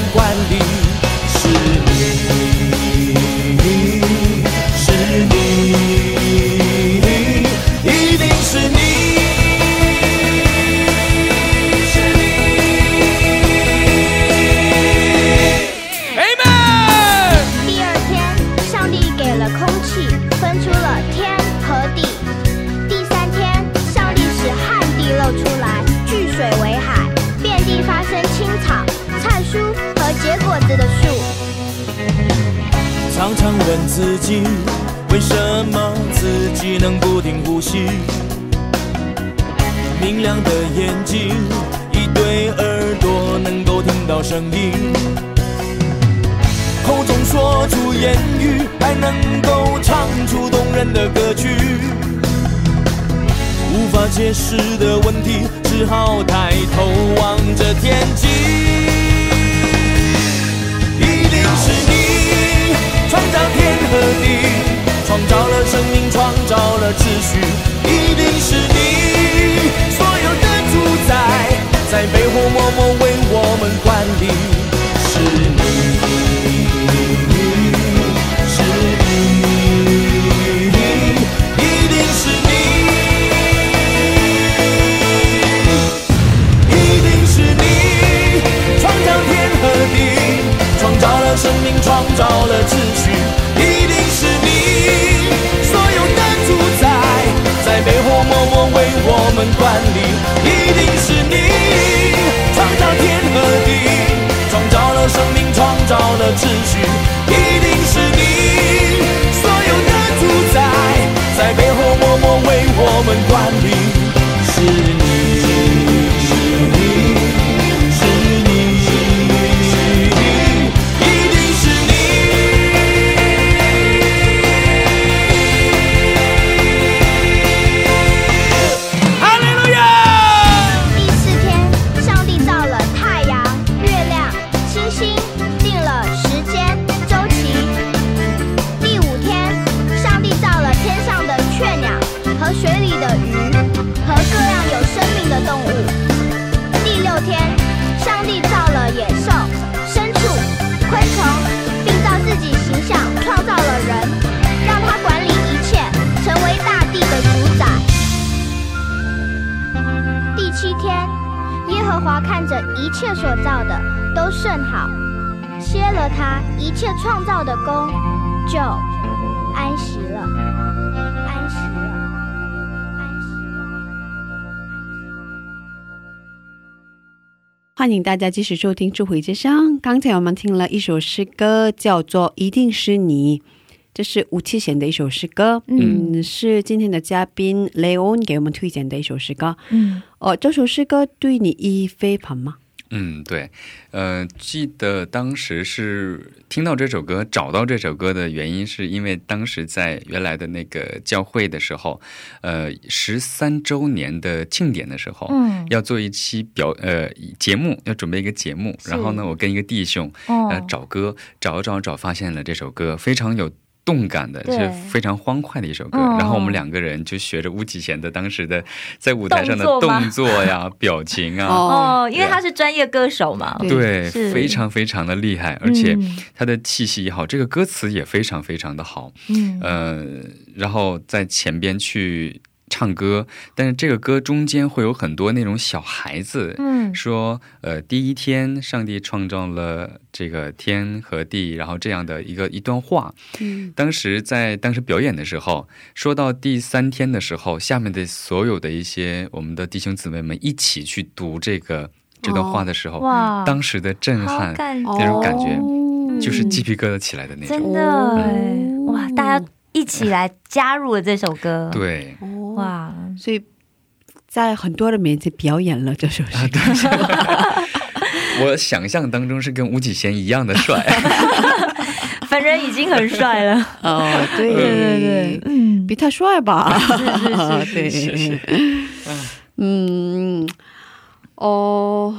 [SPEAKER 6] 大
[SPEAKER 2] 家继续收听《智慧之声》。刚才我们听了一首诗歌，叫做《一定是你》，这是吴奇贤的一首诗歌。嗯，是今天的嘉宾雷欧给我们推荐的一首诗歌。
[SPEAKER 3] 嗯，
[SPEAKER 2] 哦，这首诗歌对你意义非凡吗？
[SPEAKER 4] 嗯，对，呃，记得当时是听到这首歌，找到这首歌的原因，是因为当时在原来的那个教会的时候，呃，十三周年的庆典的时候，
[SPEAKER 3] 嗯
[SPEAKER 4] 要做一期表呃节目，要准备一个节目，然后呢，我跟一个弟兄
[SPEAKER 3] 哦
[SPEAKER 4] 呃找歌，找找找，发现了这首歌，非常有。动感的，
[SPEAKER 3] 就
[SPEAKER 4] 是非常欢快的一首歌。
[SPEAKER 3] 嗯。
[SPEAKER 4] 然后我们两个人就学着巫启贤的当时的在舞台上的
[SPEAKER 3] 动作
[SPEAKER 4] 呀、表情啊，
[SPEAKER 3] 哦，因为他是专业歌手嘛，
[SPEAKER 2] 对。
[SPEAKER 4] 非常非常的厉害，而且
[SPEAKER 3] 嗯
[SPEAKER 4] 他的气息也好，这个歌词也非常非常的好。
[SPEAKER 3] 嗯。
[SPEAKER 4] 呃，然后在前边去唱歌，但是这个歌中间会有很多那种小孩子。
[SPEAKER 3] 嗯
[SPEAKER 4] 说，呃，第一天上帝创造了这个天和地，然后这样的一个一段话。
[SPEAKER 2] 嗯，
[SPEAKER 4] 当时在当时表演的时候，说到第三天的时候，下面的所有的一些我们的弟兄姊妹们一起去读这个这段话的时候，
[SPEAKER 3] 哇，
[SPEAKER 4] 当时的震撼那种感觉
[SPEAKER 2] 哦
[SPEAKER 4] 就是鸡皮疙瘩起来的那种。
[SPEAKER 3] 真的哎，哇，大家一起来加入了这首歌，，
[SPEAKER 4] 对，
[SPEAKER 2] 哦，
[SPEAKER 3] 哇，
[SPEAKER 2] 所以在很多人面前表演了这首诗歌。
[SPEAKER 4] 我想象当中是跟吴启贤一样的帅，
[SPEAKER 3] 本人已经很帅了。
[SPEAKER 2] 哦，对。
[SPEAKER 3] 对对对，嗯，
[SPEAKER 2] 比他帅吧？
[SPEAKER 3] 是是
[SPEAKER 2] 对，
[SPEAKER 4] 是是。
[SPEAKER 2] 嗯，哦，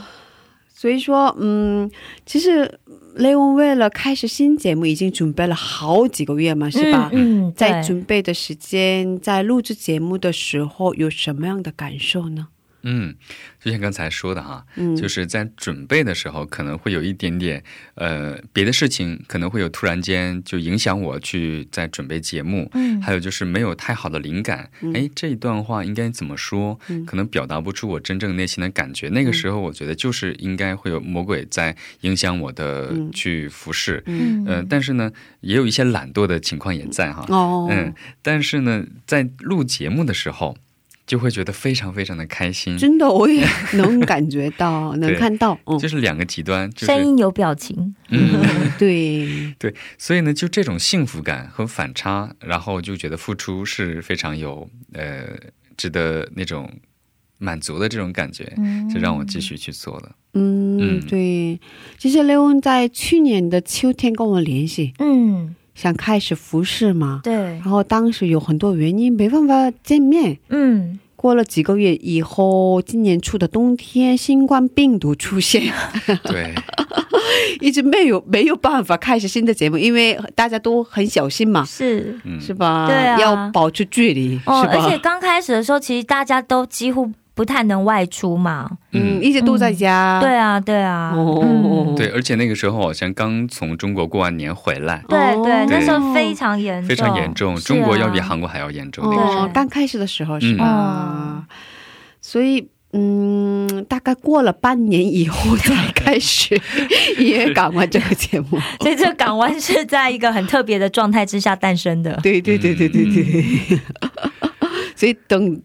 [SPEAKER 2] 所以说，嗯，其实雷文为了开始新节目，已经准备了好几个月嘛，是吧？
[SPEAKER 3] 嗯，嗯
[SPEAKER 2] 在准备的时间，在录制节目的时候，有什么样的感受呢？
[SPEAKER 4] 嗯，就像刚才说的哈，
[SPEAKER 2] 嗯，
[SPEAKER 4] 就是在准备的时候，可能会有一点点呃别的事情，可能会有突然间就影响我去在准备节目。
[SPEAKER 3] 嗯
[SPEAKER 4] 还有就是没有太好的灵感，哎、这一段话应该怎么说？
[SPEAKER 2] 嗯
[SPEAKER 4] 可能表达不出我真正内心的感觉。那个时候，我觉得就是应该会有魔鬼在影响我的
[SPEAKER 2] 嗯
[SPEAKER 4] 去服侍。
[SPEAKER 3] 嗯
[SPEAKER 4] 呃，但是呢，也有一些懒惰的情况也在哈。
[SPEAKER 2] 哦，
[SPEAKER 4] 嗯，但是呢，在录节目的时候，就会觉得非常非常的开心。
[SPEAKER 2] 真的，我也能感觉到，能看到，嗯，
[SPEAKER 4] 就是两个极端，就是
[SPEAKER 3] 声音有表情，
[SPEAKER 4] 嗯，
[SPEAKER 2] 对，
[SPEAKER 4] 对，所以呢，就这种幸福感和反差，然后就觉得付出是非常有呃值得那种满足的这种感觉，
[SPEAKER 3] 嗯。
[SPEAKER 4] 就让我继续去做了。
[SPEAKER 2] 嗯，
[SPEAKER 4] 嗯。
[SPEAKER 2] 对。其实雷文在去年的秋天跟我联系，
[SPEAKER 3] 嗯，
[SPEAKER 2] 想开始服饰嘛，
[SPEAKER 3] 对。
[SPEAKER 2] 然，后当时有很多原因没办法见面。
[SPEAKER 3] 嗯，
[SPEAKER 2] 过了几个月以后，今年初的冬天，新冠病毒出现，
[SPEAKER 4] 对，
[SPEAKER 2] 一直没有没有办法开始新的节目，因为大家都很小心嘛，
[SPEAKER 3] 是。
[SPEAKER 4] 嗯，
[SPEAKER 2] 是吧？
[SPEAKER 3] 对啊
[SPEAKER 2] 要保持距离，
[SPEAKER 3] 哦，
[SPEAKER 2] 是吧？
[SPEAKER 3] 而且刚开始的时候，其实大家都几乎不太能外出嘛。
[SPEAKER 2] 嗯，
[SPEAKER 4] 嗯
[SPEAKER 2] 一直都在家。
[SPEAKER 3] 对啊，对啊。
[SPEAKER 2] 哦
[SPEAKER 3] 嗯
[SPEAKER 4] 对，而且那个时候好像刚从中国过完年回来，
[SPEAKER 3] 对对
[SPEAKER 2] 哦，
[SPEAKER 3] 那时候非常严重，
[SPEAKER 4] 非常严重，
[SPEAKER 3] 啊
[SPEAKER 4] 中国要比韩国还要严重。那个时候
[SPEAKER 2] 哦，刚开始的时候是
[SPEAKER 3] 嗯
[SPEAKER 2] 吧？所以。嗯，大概过了半年以后才开始音乐港湾这个节目。
[SPEAKER 3] 所以这个港湾是在一个很特别的状态之下诞生的。
[SPEAKER 2] 对对对对对对。所以等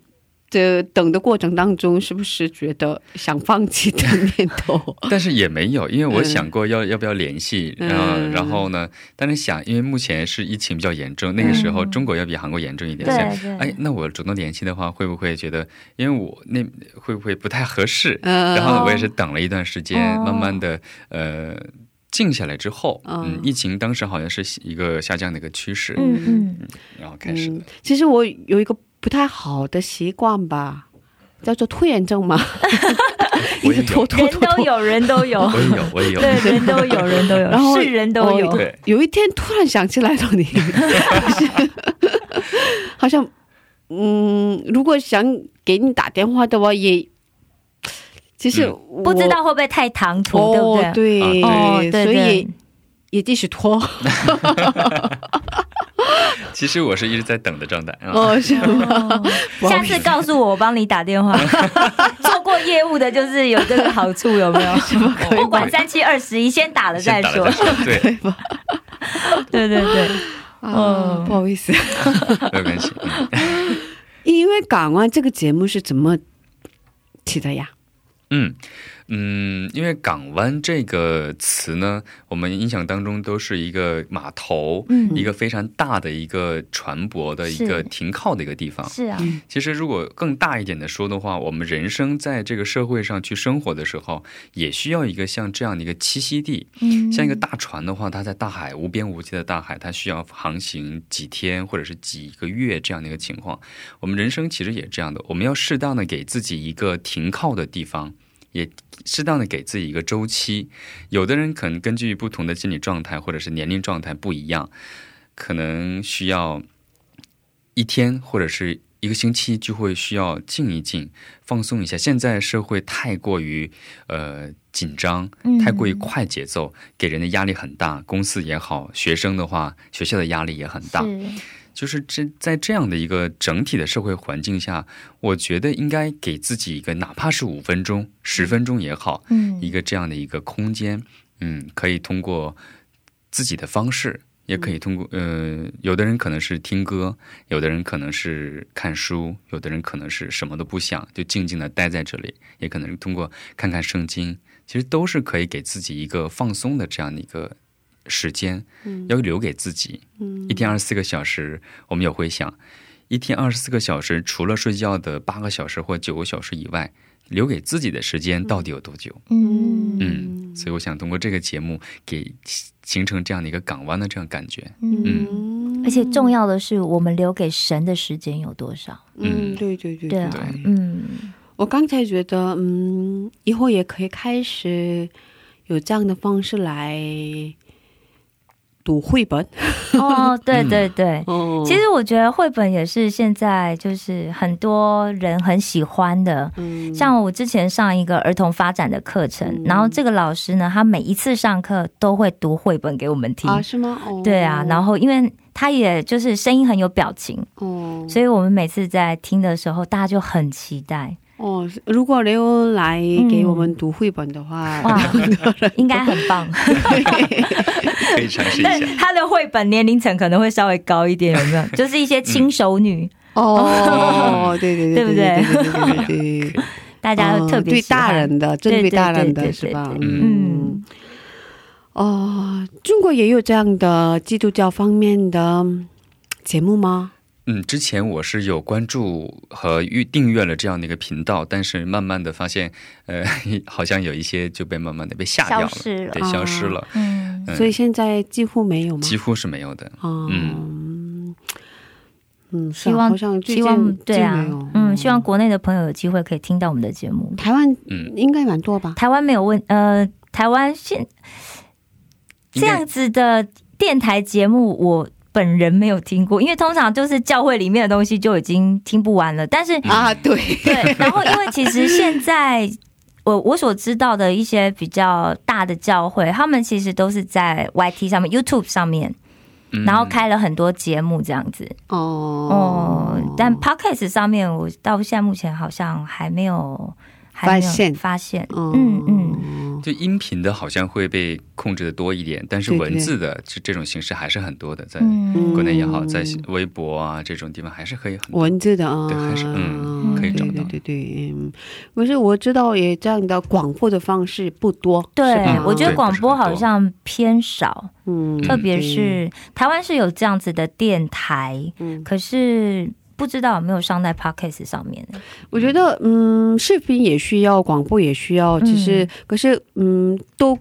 [SPEAKER 2] 这等的过程当中，是不是觉得想放弃的念头？
[SPEAKER 4] 但是也没有，因为我
[SPEAKER 2] 嗯
[SPEAKER 4] 想过要、要不要联系，
[SPEAKER 2] 嗯。
[SPEAKER 4] 然后然后呢，但是想，因为目前是疫情比较严重，那个时候中国要比韩国严重一点，
[SPEAKER 3] 对
[SPEAKER 4] 所以
[SPEAKER 3] 对。
[SPEAKER 4] 哎，那我主动联系的话，会不会觉得，因为我那会不会不太合适？
[SPEAKER 2] 嗯
[SPEAKER 4] 然后我也是等了一段时间，
[SPEAKER 3] 哦。
[SPEAKER 4] 慢慢的呃静下来之后，
[SPEAKER 2] 哦。
[SPEAKER 4] 嗯，疫情当时好像是一个下降的一个趋势，
[SPEAKER 3] 嗯嗯，
[SPEAKER 4] 然后开始
[SPEAKER 2] 嗯，其实我有一个不太好的习惯吧，叫做拖延症嘛，一直拖拖。
[SPEAKER 3] 都有，人都有，
[SPEAKER 4] 我也有，我也有，
[SPEAKER 3] 对，人都有，人都有，
[SPEAKER 2] 然后
[SPEAKER 3] 是人都有。
[SPEAKER 4] 对
[SPEAKER 2] 有一天突然想起来了你，好像嗯，如果想给你打电话的话，也其实
[SPEAKER 4] 嗯
[SPEAKER 3] 不知道会不会太唐突，对不
[SPEAKER 2] 哦，
[SPEAKER 3] 对？
[SPEAKER 2] 对，
[SPEAKER 3] 哦，对
[SPEAKER 2] 所以
[SPEAKER 3] 对，
[SPEAKER 2] 也继续拖。
[SPEAKER 4] 其实我是一直在等的状态啊。
[SPEAKER 2] 哦，是吗？
[SPEAKER 3] 哦 下次告诉我，我帮你打电话。做过业务的，就是有这个好处，有没有？不管三七二十一，先打了再说
[SPEAKER 4] 对，
[SPEAKER 3] 对对对，
[SPEAKER 2] 啊
[SPEAKER 3] 嗯，
[SPEAKER 2] 不好意思，
[SPEAKER 4] 没关系。嗯
[SPEAKER 2] 因为港湾这个节目是怎么起的呀？
[SPEAKER 4] 嗯嗯，因为港湾这个词呢，我们印象当中都是一个码头，
[SPEAKER 3] 嗯
[SPEAKER 4] 一个非常大的一个船舶的一个停靠的一个地方。
[SPEAKER 3] 是啊，
[SPEAKER 4] 其实，如果更大一点的说的话，我们人生在这个社会上去生活的时候，也需要一个像这样的一个栖息地。
[SPEAKER 3] 嗯
[SPEAKER 4] 像一个大船的话，它在大海无边无际的大海，它需要航行几天或者是几个月这样的一个情况。我们人生其实也这样的，我们要适当的给自己一个停靠的地方。也适当的给自己一个周期，有的人可能根据不同的心理状态或者是年龄状态不一样，可能需要一天或者是一个星期就会需要静一静，放松一下。现在社会太过于呃紧张，
[SPEAKER 3] 嗯
[SPEAKER 4] 太过于快节奏，给人的压力很大。公司也好，学生的话，学校的压力也很大。
[SPEAKER 3] 是
[SPEAKER 4] 就是这在这样的一个整体的社会环境下，我觉得应该给自己一个哪怕是五分钟、十分钟也好，
[SPEAKER 3] 嗯。
[SPEAKER 4] 一个这样的一个空间，嗯，可以通过自己的方式，也可以通过，呃，有的人可能是听歌，有的人可能是看书，有的人可能是什么都不想，就静静的待在这里，也可能是通过看看圣经，其实都是可以给自己一个放松的这样的一个时间，要留给自己。一天二十四个小时，我们也会想，一天二十四个小时，除了睡觉的八个小时或九个小时以外，留给自己的时间到底有多久？
[SPEAKER 3] 嗯。
[SPEAKER 4] 嗯，所以我想通过这个节目给形成这样的一个港湾的这样感觉。
[SPEAKER 3] 嗯，而且重要的是，我们留给神的时间有多少？
[SPEAKER 2] 嗯，对对对
[SPEAKER 3] 对。啊，嗯，
[SPEAKER 2] 我刚才觉得，嗯，以后也可以开始有这样的方式来读绘本。
[SPEAKER 3] 哦，对对对，
[SPEAKER 2] 哦，
[SPEAKER 3] 其实我觉得绘本也是现在就是很多人很喜欢的。
[SPEAKER 2] 嗯
[SPEAKER 3] 像我之前上一个儿童发展的课程，然后这个老师呢，他每一次上课都会读绘本给我们听。
[SPEAKER 2] 啊，是吗？哦，
[SPEAKER 3] 对啊，然后因为他也就是声音很有表情，
[SPEAKER 2] 哦
[SPEAKER 3] 所以我们每次在听的时候，大家就很期待。
[SPEAKER 2] 哦，如果雷欧来给我们读绘本的话，
[SPEAKER 3] 哇，应该很棒。
[SPEAKER 4] 可以尝试一下。
[SPEAKER 3] 他的绘本年龄层可能会稍微高一点，有没有？就是一些轻熟女，
[SPEAKER 2] 哦，对对对，
[SPEAKER 3] 对不对
[SPEAKER 2] 对对对对，
[SPEAKER 3] 大家都特别
[SPEAKER 2] 对
[SPEAKER 3] 喜欢
[SPEAKER 2] 大人的，针对大人的是吧？嗯，哦，中国也有这样的基督教方面的节目吗？
[SPEAKER 4] 嗯，之前我是有关注和预订阅了这样的一个频道，但是慢慢的发现，呃，好像有一些就被慢慢的被下掉了，
[SPEAKER 3] 消失了
[SPEAKER 4] 对，消失了，
[SPEAKER 3] 嗯，
[SPEAKER 4] 嗯
[SPEAKER 2] 所以现在几乎没有吗？
[SPEAKER 4] 几乎是没有的。
[SPEAKER 2] 哦嗯嗯，
[SPEAKER 3] 希望
[SPEAKER 2] 好像最
[SPEAKER 3] 希望对啊
[SPEAKER 2] 最近没有，
[SPEAKER 3] 嗯，希望国内的朋友有机会可以听到我们的节目。
[SPEAKER 2] 台湾
[SPEAKER 4] 嗯，
[SPEAKER 2] 应该蛮多吧？
[SPEAKER 3] 台湾没有问，呃，台湾现这样子的电台节目，我本人没有听过，因为通常就是教会里面的东西就已经听不完了。但是，
[SPEAKER 2] 啊，对，
[SPEAKER 3] 对，然后因为其实现在我我所知道的一些比较大的教会，他们其实都是在 YT 上面、YouTube 上面，
[SPEAKER 4] 嗯
[SPEAKER 3] 然后开了很多节目这样子。
[SPEAKER 2] 哦
[SPEAKER 3] 哦，但 Podcast 上面我到现在目前好像还没有还没有
[SPEAKER 2] 发现。
[SPEAKER 3] 发现，
[SPEAKER 2] 嗯
[SPEAKER 3] 嗯嗯。
[SPEAKER 2] 嗯
[SPEAKER 4] 就音频的好像会被控制的多一点，但是文字的这这种形式还是很多的，在
[SPEAKER 3] 嗯。
[SPEAKER 4] 国内也好，在微博啊这种地方还是可以很多。
[SPEAKER 2] 文字的啊，
[SPEAKER 4] 对还是嗯
[SPEAKER 3] 可以
[SPEAKER 4] 找到。
[SPEAKER 2] 对对嗯，可是我知道也这样的广播的方式不多，
[SPEAKER 3] 对，我觉得广播好像偏少，
[SPEAKER 2] 嗯，
[SPEAKER 3] 特别是台湾是有这样子的电台，
[SPEAKER 2] 嗯，
[SPEAKER 3] 可是不知道有没有上在 Podcast 上面。
[SPEAKER 2] 我觉得嗯，视频也需要，广播也需要，只是、
[SPEAKER 3] 嗯
[SPEAKER 2] 可是嗯，都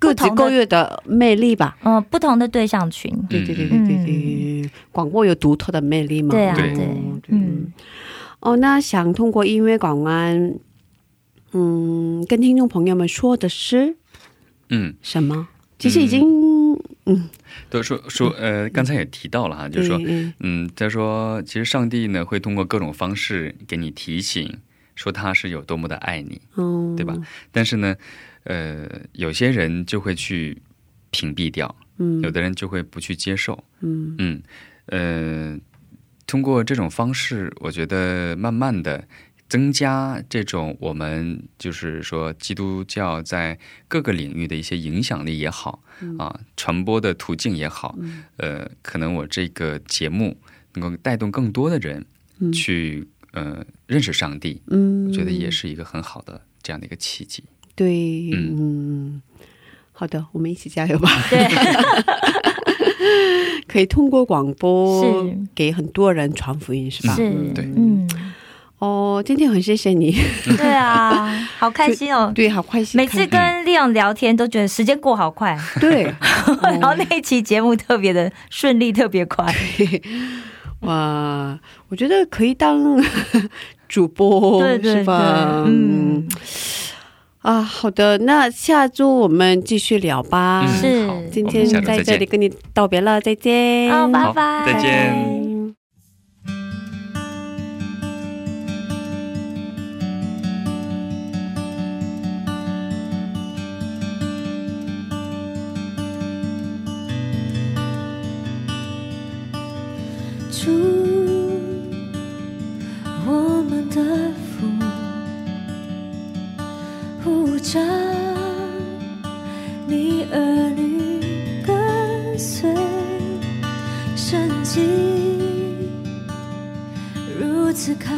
[SPEAKER 2] 各自
[SPEAKER 3] 不同的
[SPEAKER 2] 各有的魅力吧。
[SPEAKER 3] 嗯、不同的对象群，
[SPEAKER 2] 对对对对对对，广播有独特的魅力嘛？
[SPEAKER 4] 对
[SPEAKER 3] 对啊对，
[SPEAKER 2] 嗯
[SPEAKER 3] 嗯，
[SPEAKER 2] 哦，那想通过音乐广安，嗯，跟听众朋友们说的是
[SPEAKER 4] 嗯，
[SPEAKER 2] 什么？其实已经嗯，
[SPEAKER 4] 都说说呃，刚才也提到了哈，就是说
[SPEAKER 2] 嗯
[SPEAKER 4] 嗯，他说，其实上帝呢会通过各种方式给你提醒，说他是有多么的爱你，
[SPEAKER 2] 嗯，
[SPEAKER 4] 对吧？但是呢，呃，有些人就会去屏蔽掉，
[SPEAKER 2] 嗯，
[SPEAKER 4] 有的人就会不去接受，
[SPEAKER 2] 嗯。
[SPEAKER 4] 嗯，呃，通过这种方式，我觉得慢慢的增加这种我们就是说基督教在各个领域的一些影响力也好，啊，传播的途径也好，呃，可能我这个节目能够带动更多的人
[SPEAKER 2] 嗯。
[SPEAKER 4] 去、呃认识上帝，
[SPEAKER 2] 嗯，
[SPEAKER 4] 我觉得也是一个很好的这样的一个契机。
[SPEAKER 2] 对，嗯，好的，我们一起加油吧。
[SPEAKER 3] 对，
[SPEAKER 2] 可以通过广播给很多人传福音，是吧？
[SPEAKER 3] 是。
[SPEAKER 2] 嗯
[SPEAKER 4] 对。
[SPEAKER 3] 嗯，
[SPEAKER 2] 哦，今天很谢谢你，
[SPEAKER 3] 对啊，好开心哦。
[SPEAKER 2] 对，好开心。
[SPEAKER 3] 每次跟利昂聊天都觉得时间过好快，
[SPEAKER 2] 对，
[SPEAKER 3] 然后那一期节目特别的顺利，特别快。
[SPEAKER 2] 哇，我觉得可以当主播，
[SPEAKER 3] 对对对，
[SPEAKER 2] 是吧？
[SPEAKER 3] 嗯，
[SPEAKER 2] 啊，好的，那下周我们继续聊吧。
[SPEAKER 4] 嗯
[SPEAKER 3] 是
[SPEAKER 4] 好
[SPEAKER 2] 今天在。这里跟你道别了，再见。
[SPEAKER 3] 哦，拜拜，
[SPEAKER 4] 再见
[SPEAKER 1] 主，我们的父，护着你儿女跟随，神迹如此靠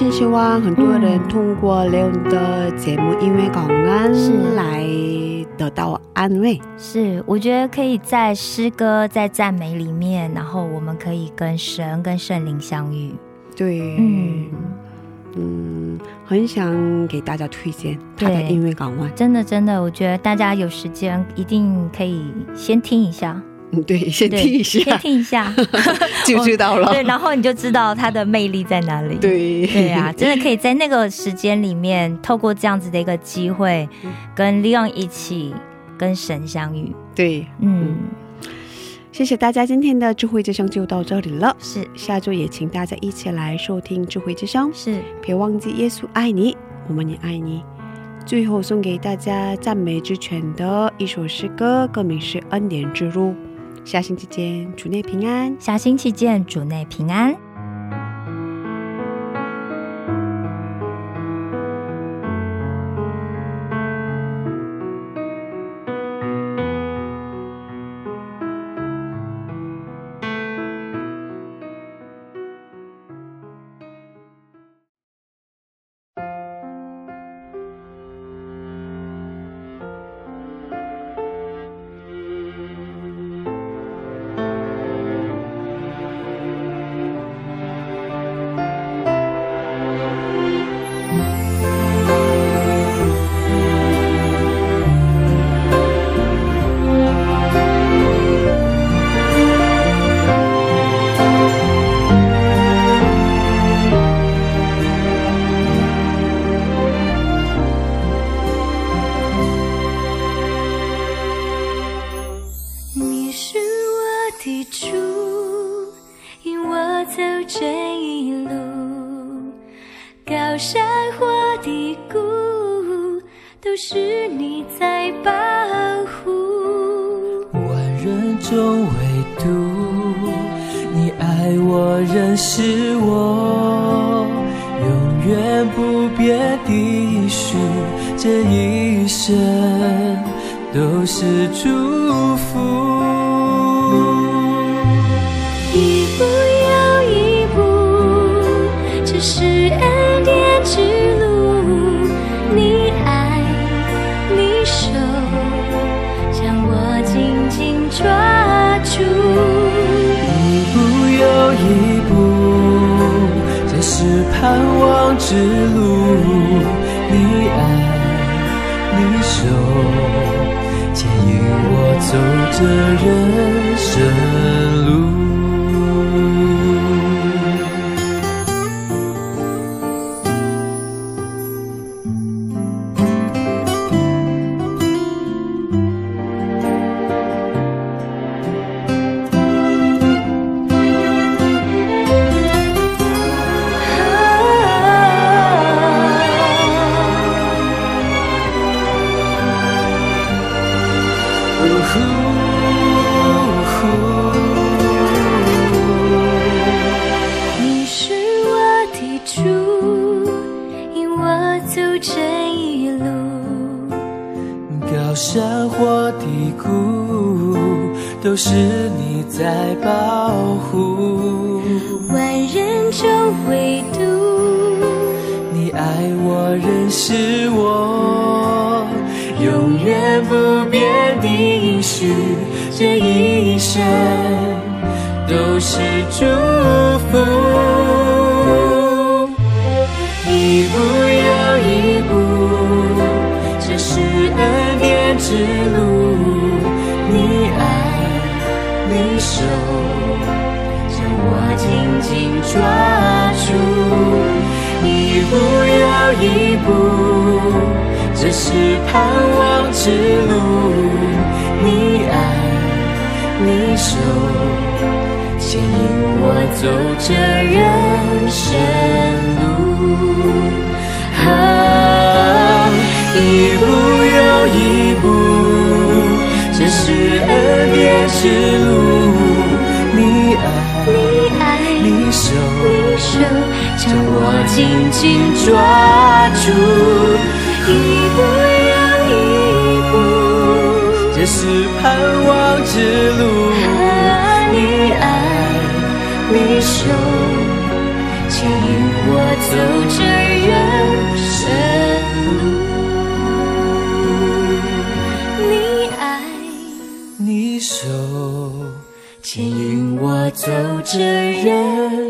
[SPEAKER 2] 哎，你真希望很多人通过雷恩的节目《音乐港湾
[SPEAKER 3] 是》
[SPEAKER 2] 来得到安慰。
[SPEAKER 3] 是，我觉得可以在诗歌、在赞美里面，然后我们可以跟神、跟圣灵相遇。
[SPEAKER 2] 对，
[SPEAKER 3] 嗯
[SPEAKER 2] 嗯很想给大家推荐他的
[SPEAKER 3] 对
[SPEAKER 2] 音乐港湾。
[SPEAKER 3] 真的，真的，我觉得大家有时间一定可以先听一下，
[SPEAKER 2] 嗯，对，先
[SPEAKER 3] 对
[SPEAKER 2] 听一下
[SPEAKER 3] 先
[SPEAKER 2] 下
[SPEAKER 3] 听一下，
[SPEAKER 2] 就知道了。
[SPEAKER 3] 对，然后你就知道它的魅力在哪里。
[SPEAKER 2] 对
[SPEAKER 3] 对啊，真的可以在那个时间里面，透过这样子的一个机会，跟 Leon 一起跟神相遇。
[SPEAKER 2] 对，
[SPEAKER 3] 嗯，
[SPEAKER 2] 谢谢大家今天的智慧之声就到这里了。
[SPEAKER 3] 是
[SPEAKER 2] 下周也请大家一起来收听智慧之声，
[SPEAKER 3] 是，
[SPEAKER 2] 别忘记耶稣爱你，我们也爱你。最后送给大家赞美之泉的一首诗歌，歌名是《恩典之路》。下星期见，主内平安。
[SPEAKER 3] 下星期见，主内平安。
[SPEAKER 1] 的谷，都是你在保护。
[SPEAKER 7] 万人中唯独你爱我，认识我，永远不变的许，这一生都是祝福。
[SPEAKER 1] 这
[SPEAKER 7] 人生。远不变的应许，这一生都是祝福。一步又一步，这是恩典之路。你爱，你手，将我紧紧抓住。一步又一步，这是盼望之路。你爱，你手，牵引我走这人生路。啊，一步又一步，这是恩典之路。你爱，
[SPEAKER 1] 你爱，
[SPEAKER 7] 你手，
[SPEAKER 1] 你手
[SPEAKER 7] 将我紧紧抓住，
[SPEAKER 1] 一步又一步。
[SPEAKER 7] 这是盼望之路。你爱，你手，牵引我走这人生路。
[SPEAKER 1] 你爱，
[SPEAKER 7] 你手，牵引我走这人